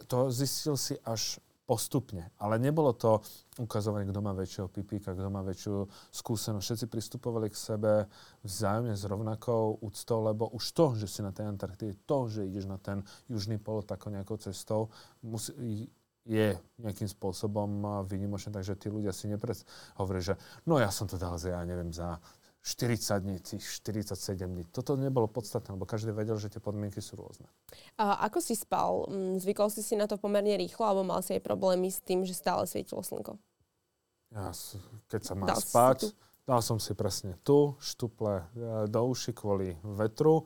[SPEAKER 2] to zistil si až postupne. Ale nebolo to ukazovanie, kto má väčšieho pipíka, kto má väčšiu skúsenosť. Všetci pristupovali k sebe vzájomne s rovnakou úctou, lebo už to, že si na tej Antarktíde, to, že ideš na ten južný polo takou nejakou cestou, musí, je nejakým spôsobom výnimočné, takže tí ľudia si nepred hovoria, že no ja som to dal ja neviem, za 40 dní, tých 47 dní. Toto nebolo podstatné, lebo každý vedel, že tie podmienky sú rôzne.
[SPEAKER 1] A ako si spal? Mm, zvykol si si na to pomerne rýchlo, alebo mal si aj problémy s tým, že stále svietilo slnko?
[SPEAKER 2] Ja, keď sa má dal spať, dal som si presne tu, štuple e, do uši kvôli vetru.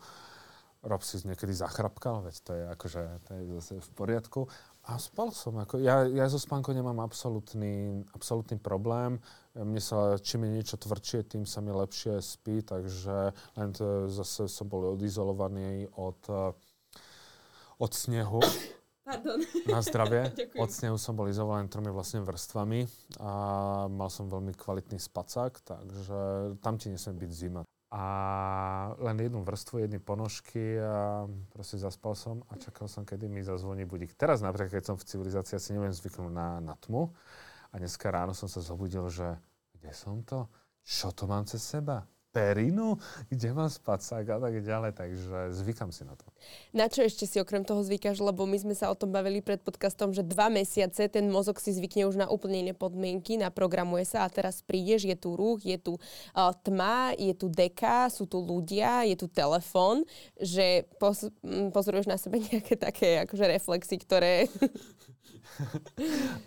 [SPEAKER 2] Rob si niekedy zachrapkal, veď to je akože to je zase v poriadku. A spal som. Ako, ja, ja so spánkou nemám absolútny, absolútny problém. Mne sa, čím je niečo tvrdšie, tým sa mi lepšie spí, takže len to, zase som bol odizolovaný od, od snehu.
[SPEAKER 1] Pardon.
[SPEAKER 2] Na zdravie. od snehu som bol izolovaný tromi vlastne vrstvami a mal som veľmi kvalitný spacák, takže tam ti nesmie byť zima a len jednu vrstvu, jedny ponožky a proste zaspal som a čakal som, kedy mi zazvoní budík. Teraz napríklad, keď som v civilizácii, asi neviem zvyknúť na, na tmu a dneska ráno som sa zobudil, že kde som to? Čo to mám cez seba? Perinu, kde mám spacák a tak ďalej, takže zvykam si na to.
[SPEAKER 1] Na čo ešte si okrem toho zvykáš, lebo my sme sa o tom bavili pred podcastom, že dva mesiace ten mozog si zvykne už na úplne iné podmienky, naprogramuje sa a teraz prídeš, je tu ruch, je tu uh, tma, je tu deka, sú tu ľudia, je tu telefón, že pos- pozoruješ na sebe nejaké také akože reflexy, ktoré...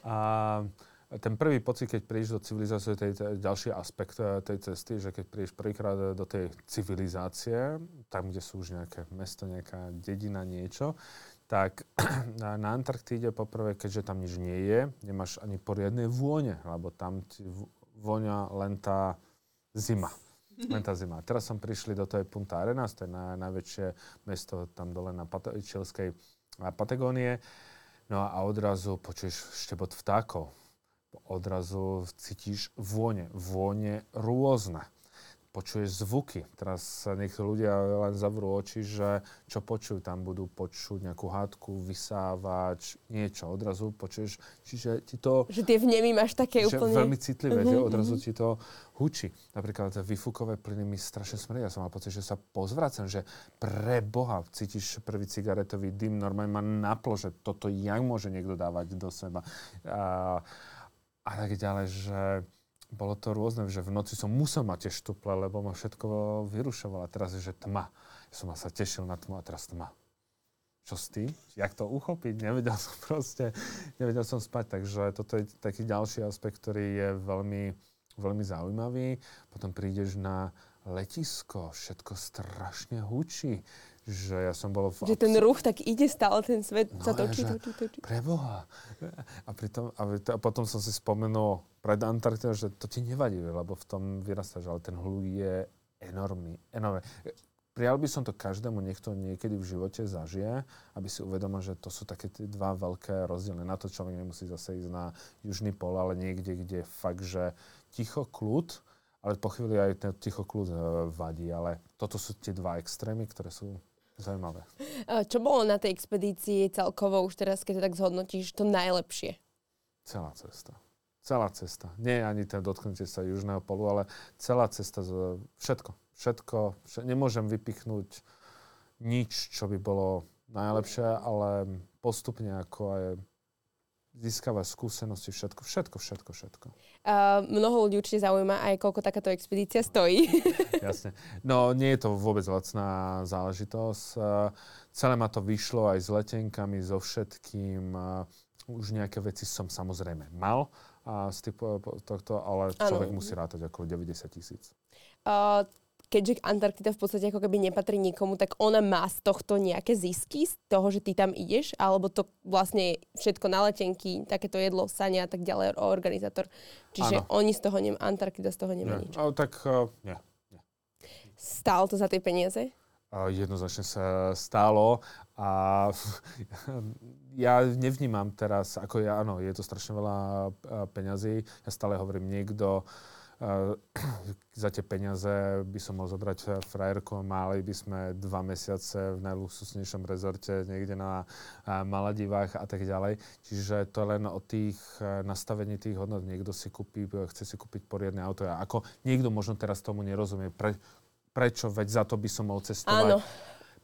[SPEAKER 2] a ten prvý pocit, keď prídeš do civilizácie, to je ďalší aspekt eh, tej cesty, že keď prídeš prvýkrát do tej civilizácie, tam, kde sú už nejaké mesto, nejaká dedina, niečo, tak na Antarktíde poprvé, keďže tam nič nie je, nemáš ani poriadne vône, lebo tam ti vonia len tá zima. Len tá zima. Teraz som prišli do tej Punta Arenas, to je na, najväčšie mesto tam dole na Pat- Čilskej Patagónie. No a odrazu počuješ štebot vtákov odrazu cítiš vône. Vône rôzne. Počuješ zvuky. Teraz nech ľudia len zavrú oči, že čo počujú. Tam budú počuť nejakú hádku, vysávač, niečo. Odrazu počuješ, čiže ti to...
[SPEAKER 1] Že tie vnemy máš také
[SPEAKER 2] že
[SPEAKER 1] úplne...
[SPEAKER 2] Veľmi citlivé, uh-huh, že mhm, odrazu uh-huh. ti to hučí. Napríklad výfukové plyny mi strašne smrdia. Som mal pocit, že sa pozvracam, že pre Boha cítiš prvý cigaretový dym, normálne ma naplo, že toto jak môže niekto dávať do seba. A, a tak ďalej, že bolo to rôzne, že v noci som musel mať tie štuple, lebo ma všetko vyrušovalo. Teraz je, že tma. Som sa tešil na tmu a teraz tma. Čo s tým? Jak to uchopiť? Nevedel som proste, nevedel som spať. Takže toto je taký ďalší aspekt, ktorý je veľmi, veľmi zaujímavý. Potom prídeš na letisko, všetko strašne hučí že ja som bol...
[SPEAKER 1] V že ten ruch tak ide stále, ten svet no, sa točí,
[SPEAKER 2] ja,
[SPEAKER 1] točí, točí.
[SPEAKER 2] Preboha. A, pritom, a, a potom som si spomenul pred Antarktidou, že to ti nevadí, lebo v tom vyrastáš, ale ten hluk je enormný. enormný. Prijal by som to každému, nech to niekedy v živote zažije, aby si uvedomil, že to sú také tie dva veľké rozdiely. Na to človek nemusí zase ísť na južný pol, ale niekde, kde fakt, že ticho, kľud, ale po chvíli aj ten ticho kľud e, vadí. Ale toto sú tie dva extrémy, ktoré sú Zaujímavé.
[SPEAKER 1] Čo bolo na tej expedícii celkovo, už teraz, keď to tak zhodnotíš, to najlepšie?
[SPEAKER 2] Celá cesta. Celá cesta. Nie ani ten dotknutie sa južného polu, ale celá cesta, všetko. Všetko. všetko. Nemôžem vypichnúť nič, čo by bolo najlepšie, ale postupne ako aj získava skúsenosti, všetko, všetko, všetko, všetko.
[SPEAKER 1] Uh, mnoho ľudí určite zaujíma aj, koľko takáto expedícia stojí.
[SPEAKER 2] Jasne. No, nie je to vôbec lacná záležitosť. Uh, celé ma to vyšlo aj s letenkami, so všetkým. Uh, už nejaké veci som samozrejme mal uh, z typu tohto, ale človek ano. musí rátať okolo 90 tisíc.
[SPEAKER 1] Uh, keďže Antarktida v podstate ako keby nepatrí nikomu, tak ona má z tohto nejaké zisky, z toho, že ty tam ideš, alebo to vlastne všetko na letenky, takéto jedlo, sania a tak ďalej, organizátor. Čiže ano. oni z toho, nem, Antarktida z toho nemá nie. nič.
[SPEAKER 2] Ale tak, uh, nie. nie.
[SPEAKER 1] Stálo to za tie peniaze?
[SPEAKER 2] Uh, jednoznačne sa stálo a ja nevnímam teraz, ako ja, áno, je to strašne veľa peňazí. Ja stále hovorím, niekto za tie peniaze by som mohol zobrať frajerku, mali by sme dva mesiace v najluxusnejšom rezorte niekde na Maladivách a tak ďalej. Čiže to je len o tých nastavení tých hodnot. Niekto si kúpi, chce si kúpiť poriadne auto. A ako niekto možno teraz tomu nerozumie, pre, prečo, veď za to by som mohol cestovať. Áno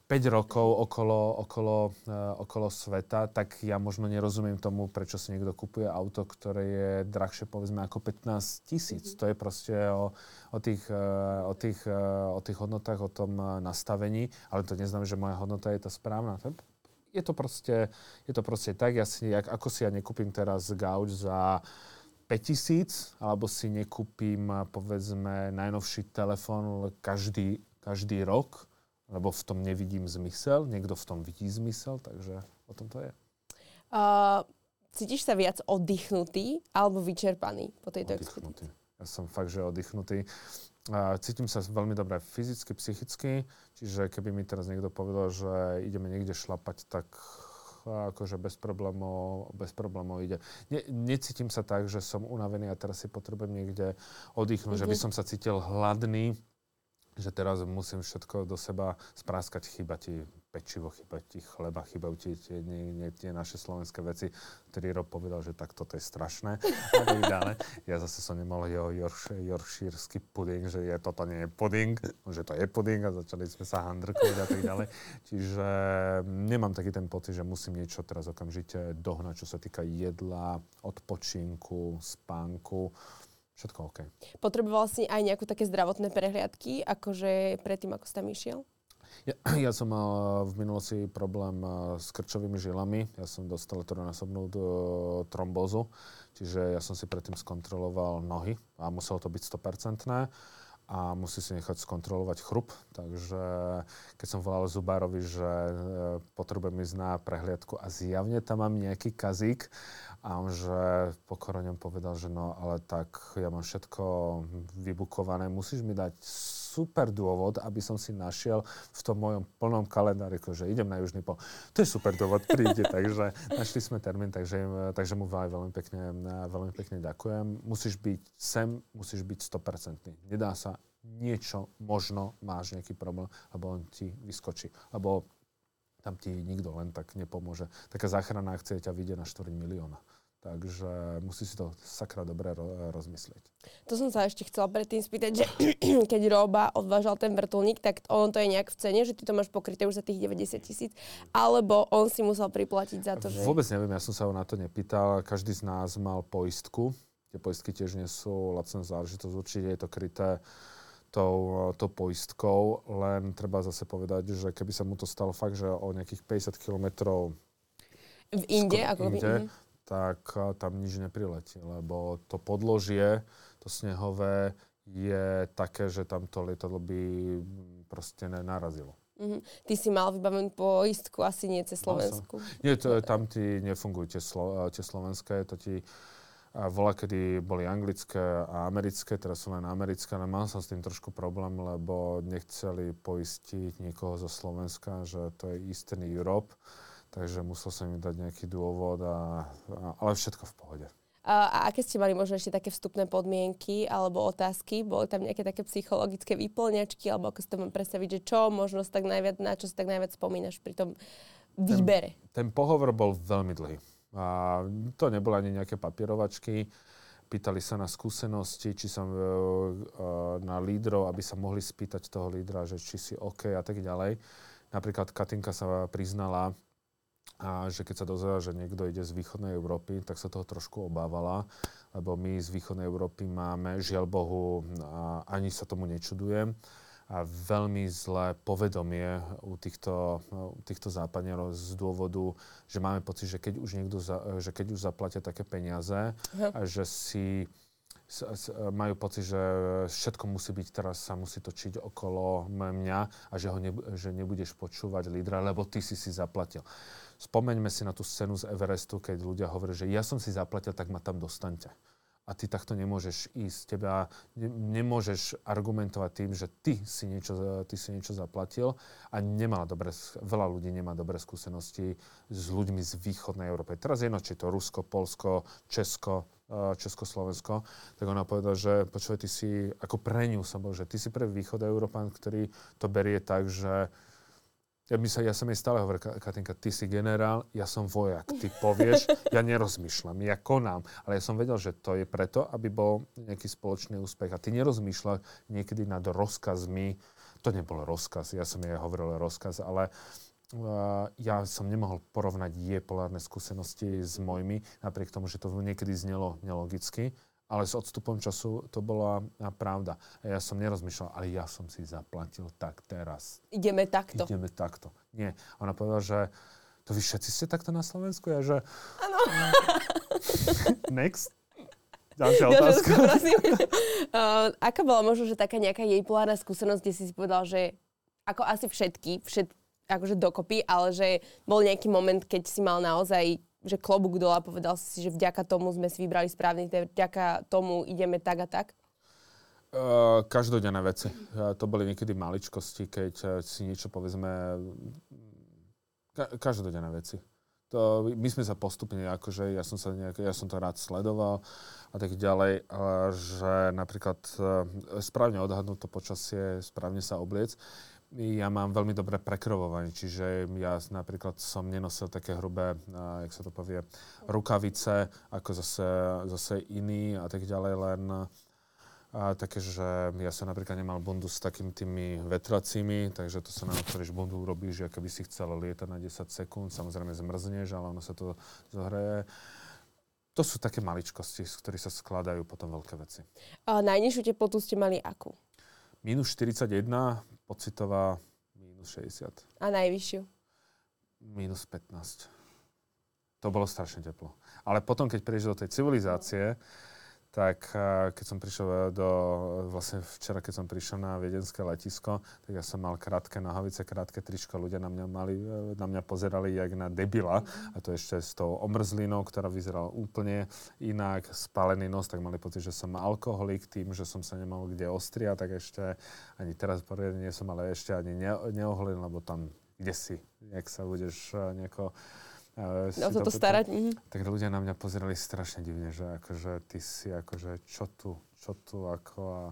[SPEAKER 2] 5 rokov okolo, okolo, uh, okolo sveta, tak ja možno nerozumiem tomu, prečo si niekto kupuje auto, ktoré je drahšie povedzme ako 15 tisíc. Mm-hmm. To je proste o, o, tých, uh, o, tých, uh, o tých hodnotách, o tom nastavení, ale to neznamená, že moja hodnota je tá správna. Je to proste, je to proste tak, ja si, jak, ako si ja nekúpim teraz gauč za 5000, alebo si nekúpim povedzme najnovší telefón každý, každý rok, lebo v tom nevidím zmysel, niekto v tom vidí zmysel, takže o tom to je.
[SPEAKER 1] Uh, cítiš sa viac oddychnutý alebo vyčerpaný po tejto
[SPEAKER 2] oddychnutý. Ja som fakt, že oddychnutý. Uh, cítim sa veľmi dobre fyzicky, psychicky, čiže keby mi teraz niekto povedal, že ideme niekde šlapať, tak akože bez problémov, bez problémov ide. Ne, necítim sa tak, že som unavený a teraz si potrebujem niekde oddychnúť, mm-hmm. že by mhm. som sa cítil hladný, že teraz musím všetko do seba spráskať, chyba ti pečivo, chyba ti chleba, chybajú ti tie, nie, nie, tie naše slovenské veci, ktorý Rob povedal, že tak toto je strašné a. Ja zase som nemal jeho yorkshírsky puding, že je, toto nie je puding, že to je puding a začali sme sa handrkovať a tak ďalej. Čiže nemám taký ten pocit, že musím niečo teraz okamžite dohnať, čo sa týka jedla, odpočinku, spánku všetko OK.
[SPEAKER 1] Potreboval si aj nejakú také zdravotné prehliadky, akože predtým, ako si tam išiel?
[SPEAKER 2] Ja, ja som mal v minulosti problém s krčovými žilami. Ja som dostal trojnásobnú trombózu, čiže ja som si predtým skontroloval nohy a muselo to byť 100% a musí si nechať skontrolovať chrup. Takže keď som volal Zubárovi, že potrebujem ísť na prehliadku a zjavne tam mám nejaký kazík a on, že pokoreňom povedal, že no, ale tak ja mám všetko vybukované, musíš mi dať super dôvod, aby som si našiel v tom mojom plnom kalendári, že idem na Južný pol. To je super dôvod, príde, takže našli sme termín, takže, takže mu veľmi pekne, veľmi pekne ďakujem. Musíš byť sem, musíš byť 100%. Nedá sa niečo, možno máš nejaký problém, lebo on ti vyskočí. Lebo tam ti nikto len tak nepomôže. Taká záchranná akcia ťa vyjde na 4 milióna. Takže musí si to sakra dobre ro- rozmyslieť.
[SPEAKER 1] To som sa ešte chcela predtým spýtať, že keď Roba odvážal ten vrtulník, tak on to je nejak v cene, že ty to máš pokryté už za tých 90 tisíc, alebo on si musel priplatiť za to, že...
[SPEAKER 2] Vôbec neviem, ja som sa ho na to nepýtal. Každý z nás mal poistku. Tie poistky tiež nie sú lacná záležitosť, určite je to kryté tou, tou poistkou, len treba zase povedať, že keby sa mu to stalo fakt, že o nejakých 50 kilometrov
[SPEAKER 1] v inde, ako inde, by,
[SPEAKER 2] mhm tak tam nič nepriletí, lebo to podložie, to snehové, je také, že tam to lietadlo by proste nenarazilo.
[SPEAKER 1] Mm-hmm. Ty si mal vybavenú poistku, asi nie cez Slovensku.
[SPEAKER 2] Nie, to, tam ti nefungujú tie, slo, tie slovenské, to ti vola, kedy boli anglické a americké, teraz sú len americké, ale mal som s tým trošku problém, lebo nechceli poistiť niekoho zo Slovenska, že to je Eastern Europe Takže musel som im dať nejaký dôvod, a, a, ale všetko v pohode.
[SPEAKER 1] A, a aké ste mali možno ešte také vstupné podmienky alebo otázky? Boli tam nejaké také psychologické výplňačky, alebo ako si to mám predstaviť, že čo možno tak najviac, na čo si tak najviac spomínaš pri tom výbere?
[SPEAKER 2] Ten, ten pohovor bol veľmi dlhý. A to neboli ani nejaké papierovačky. Pýtali sa na skúsenosti, či som uh, na lídrov, aby sa mohli spýtať toho lídra, že či si OK a tak ďalej. Napríklad Katinka sa priznala, a že keď sa dozvedela, že niekto ide z východnej Európy, tak sa toho trošku obávala, lebo my z východnej Európy máme, žiaľ Bohu, ani sa tomu nečudujem, a veľmi zlé povedomie u týchto, u týchto západňarov z dôvodu, že máme pocit, že keď už, niekto za, že keď už zaplatia také peniaze, uh-huh. a že si majú pocit, že všetko musí byť teraz, sa musí točiť okolo mňa a že, ho ne, že nebudeš počúvať lídra, lebo ty si si zaplatil. Spomeňme si na tú scénu z Everestu, keď ľudia hovorí, že ja som si zaplatil, tak ma tam dostaňte a ty takto nemôžeš ísť. Teba ne, nemôžeš argumentovať tým, že ty si, niečo, ty si niečo zaplatil a nemá dobré, veľa ľudí nemá dobré skúsenosti s ľuďmi z východnej Európy. Teraz jedno, či to Rusko, Polsko, Česko, e, Československo, tak ona povedala, že počúvaj, ty si, ako pre ňu som bol, že ty si pre východ Európan, ktorý to berie tak, že ja, my sa, ja som jej stále hovoril, Katinka, ty si generál, ja som vojak. Ty povieš, ja nerozmýšľam, ja konám. Ale ja som vedel, že to je preto, aby bol nejaký spoločný úspech. A ty nerozmýšľaš niekedy nad rozkazmi. To nebol rozkaz, ja som jej hovoril rozkaz, ale uh, ja som nemohol porovnať jej polárne skúsenosti s mojimi, napriek tomu, že to niekedy znelo nelogicky ale s odstupom času to bola pravda. Ja som nerozmýšľal, ale ja som si zaplatil tak teraz.
[SPEAKER 1] Ideme takto.
[SPEAKER 2] Ideme takto. Nie. Ona povedala, že to vy všetci ste takto na Slovensku? Ja že...
[SPEAKER 1] Áno.
[SPEAKER 2] Next. Ďalšia otázka.
[SPEAKER 1] uh, aká bola možno, že taká nejaká jej polárna skúsenosť, kde si si povedal, že ako asi všetky, všet, akože dokopy, ale že bol nejaký moment, keď si mal naozaj že klobúk dole a povedal si, že vďaka tomu sme si vybrali správny, vďaka tomu ideme tak a tak?
[SPEAKER 2] Uh, každodenné veci. Uh, to boli niekedy maličkosti, keď uh, si niečo povedzme... Ka- každodenné veci. To, my sme sa postupne, akože ja som, sa nejak, ja som to rád sledoval a tak ďalej, že napríklad správne odhadnúť to počasie, správne sa obliec ja mám veľmi dobré prekrovovanie, čiže ja napríklad som nenosil také hrubé, uh, jak sa to povie, rukavice, ako zase, zase iní a tak ďalej, len a také, že ja som napríklad nemal bundu s takými tými vetracími, takže to sa na otvoríš bundu, urobíš, ako by si chcel lietať na 10 sekúnd, samozrejme zmrzneš, ale ono sa to zohreje. To sú také maličkosti, z ktorých sa skladajú potom veľké veci.
[SPEAKER 1] A najnižšiu teplotu ste mali akú?
[SPEAKER 2] Minus 41, pocitová minus 60.
[SPEAKER 1] A najvyššiu?
[SPEAKER 2] Minus 15. To bolo strašne teplo. Ale potom, keď prejdeš do tej civilizácie, tak eh, keď som prišiel eh, do, vlastne včera, keď som prišiel na viedenské letisko, tak ja som mal krátke nohavice, krátke tričko, ľudia na mňa, mali, eh, na mňa pozerali jak na debila. A to ešte s tou omrzlinou, ktorá vyzerala úplne inak, spálený nos, tak mali pocit, že som alkoholik tým, že som sa nemal kde ostria, tak ešte ani teraz poriadne nie som, ale ešte ani ne, neohlil, lebo tam kde si, jak sa budeš nejako
[SPEAKER 1] Uh, o toto starať.
[SPEAKER 2] Tak, mm. tak ľudia na mňa pozerali strašne divne, že akože ty si akože čo tu, čo tu, ako a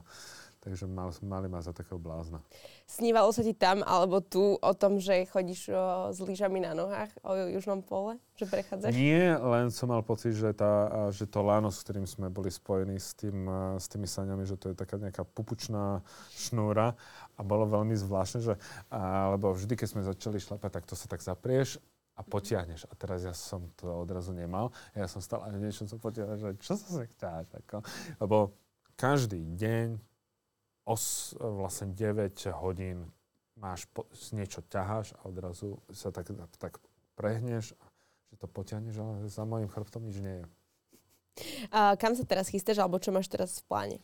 [SPEAKER 2] takže mal, mali ma za takého blázna.
[SPEAKER 1] Snívalo sa ti tam alebo tu o tom, že chodíš o, s lyžami na nohách o južnom pole? Že prechádzaš?
[SPEAKER 2] Nie, len som mal pocit, že, tá, že to láno, s ktorým sme boli spojení s, tým, s tými saňami, že to je taká nejaká pupučná šnúra a bolo veľmi zvláštne, že, a, lebo vždy, keď sme začali šlapať, tak to sa tak zaprieš a potiahneš. A teraz ja som to odrazu nemal. Ja som stále niečo som potiahol, že čo sa chtáš. Ako? Lebo každý deň os, vlastne 9 hodín máš, po, niečo ťaháš a odrazu sa tak, tak prehneš, že to potiahneš, ale za mojim chrbtom nič nie je.
[SPEAKER 1] A kam sa teraz chystáš, alebo čo máš teraz v pláne?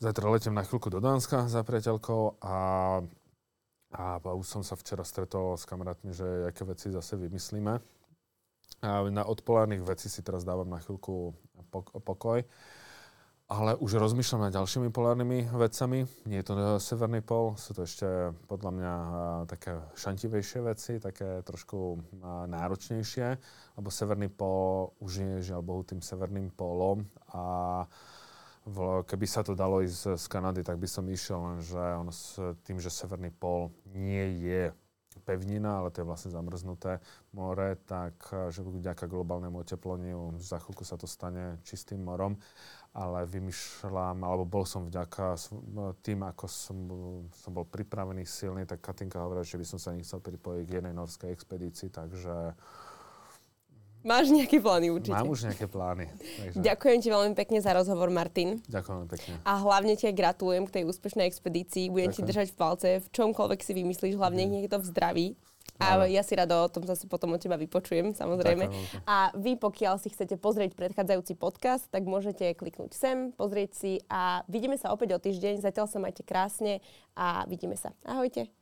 [SPEAKER 2] Zajtra letím na chvíľku do Dánska za priateľkou a a už som sa včera stretol s kamarátmi, že aké veci zase vymyslíme. A na odpolárnych veci si teraz dávam na chvíľku pokoj. Ale už rozmýšľam nad ďalšími polárnymi vecami. Nie je to severný pol, sú to ešte podľa mňa také šantivejšie veci, také trošku náročnejšie, lebo severný pol už nie je žiaľ Bohu tým severným polom a keby sa to dalo ísť z Kanady, tak by som išiel, lenže ono s tým, že Severný pol nie je pevnina, ale to je vlastne zamrznuté more, tak že vďaka globálnemu otepleniu za chvíľku sa to stane čistým morom. Ale vymýšľam, alebo bol som vďaka tým, ako som, som bol pripravený, silný, tak Katinka hovorila, že by som sa nechcel pripojiť k jednej norskej expedícii, takže
[SPEAKER 1] Máš nejaké plány určite.
[SPEAKER 2] Mám už nejaké plány.
[SPEAKER 1] Takže... Ďakujem ti veľmi pekne za rozhovor, Martin.
[SPEAKER 2] Ďakujem pekne.
[SPEAKER 1] A hlavne ti gratulujem k tej úspešnej expedícii. Budem Ďakujem. ti držať v palce, v čomkoľvek si vymyslíš, hlavne mm. nech to v zdraví. A ja si rado o tom zase potom od teba vypočujem, samozrejme.
[SPEAKER 2] Ďakujem.
[SPEAKER 1] A vy, pokiaľ si chcete pozrieť predchádzajúci podcast, tak môžete kliknúť sem, pozrieť si a vidíme sa opäť o týždeň. Zatiaľ sa majte krásne a vidíme sa. Ahojte.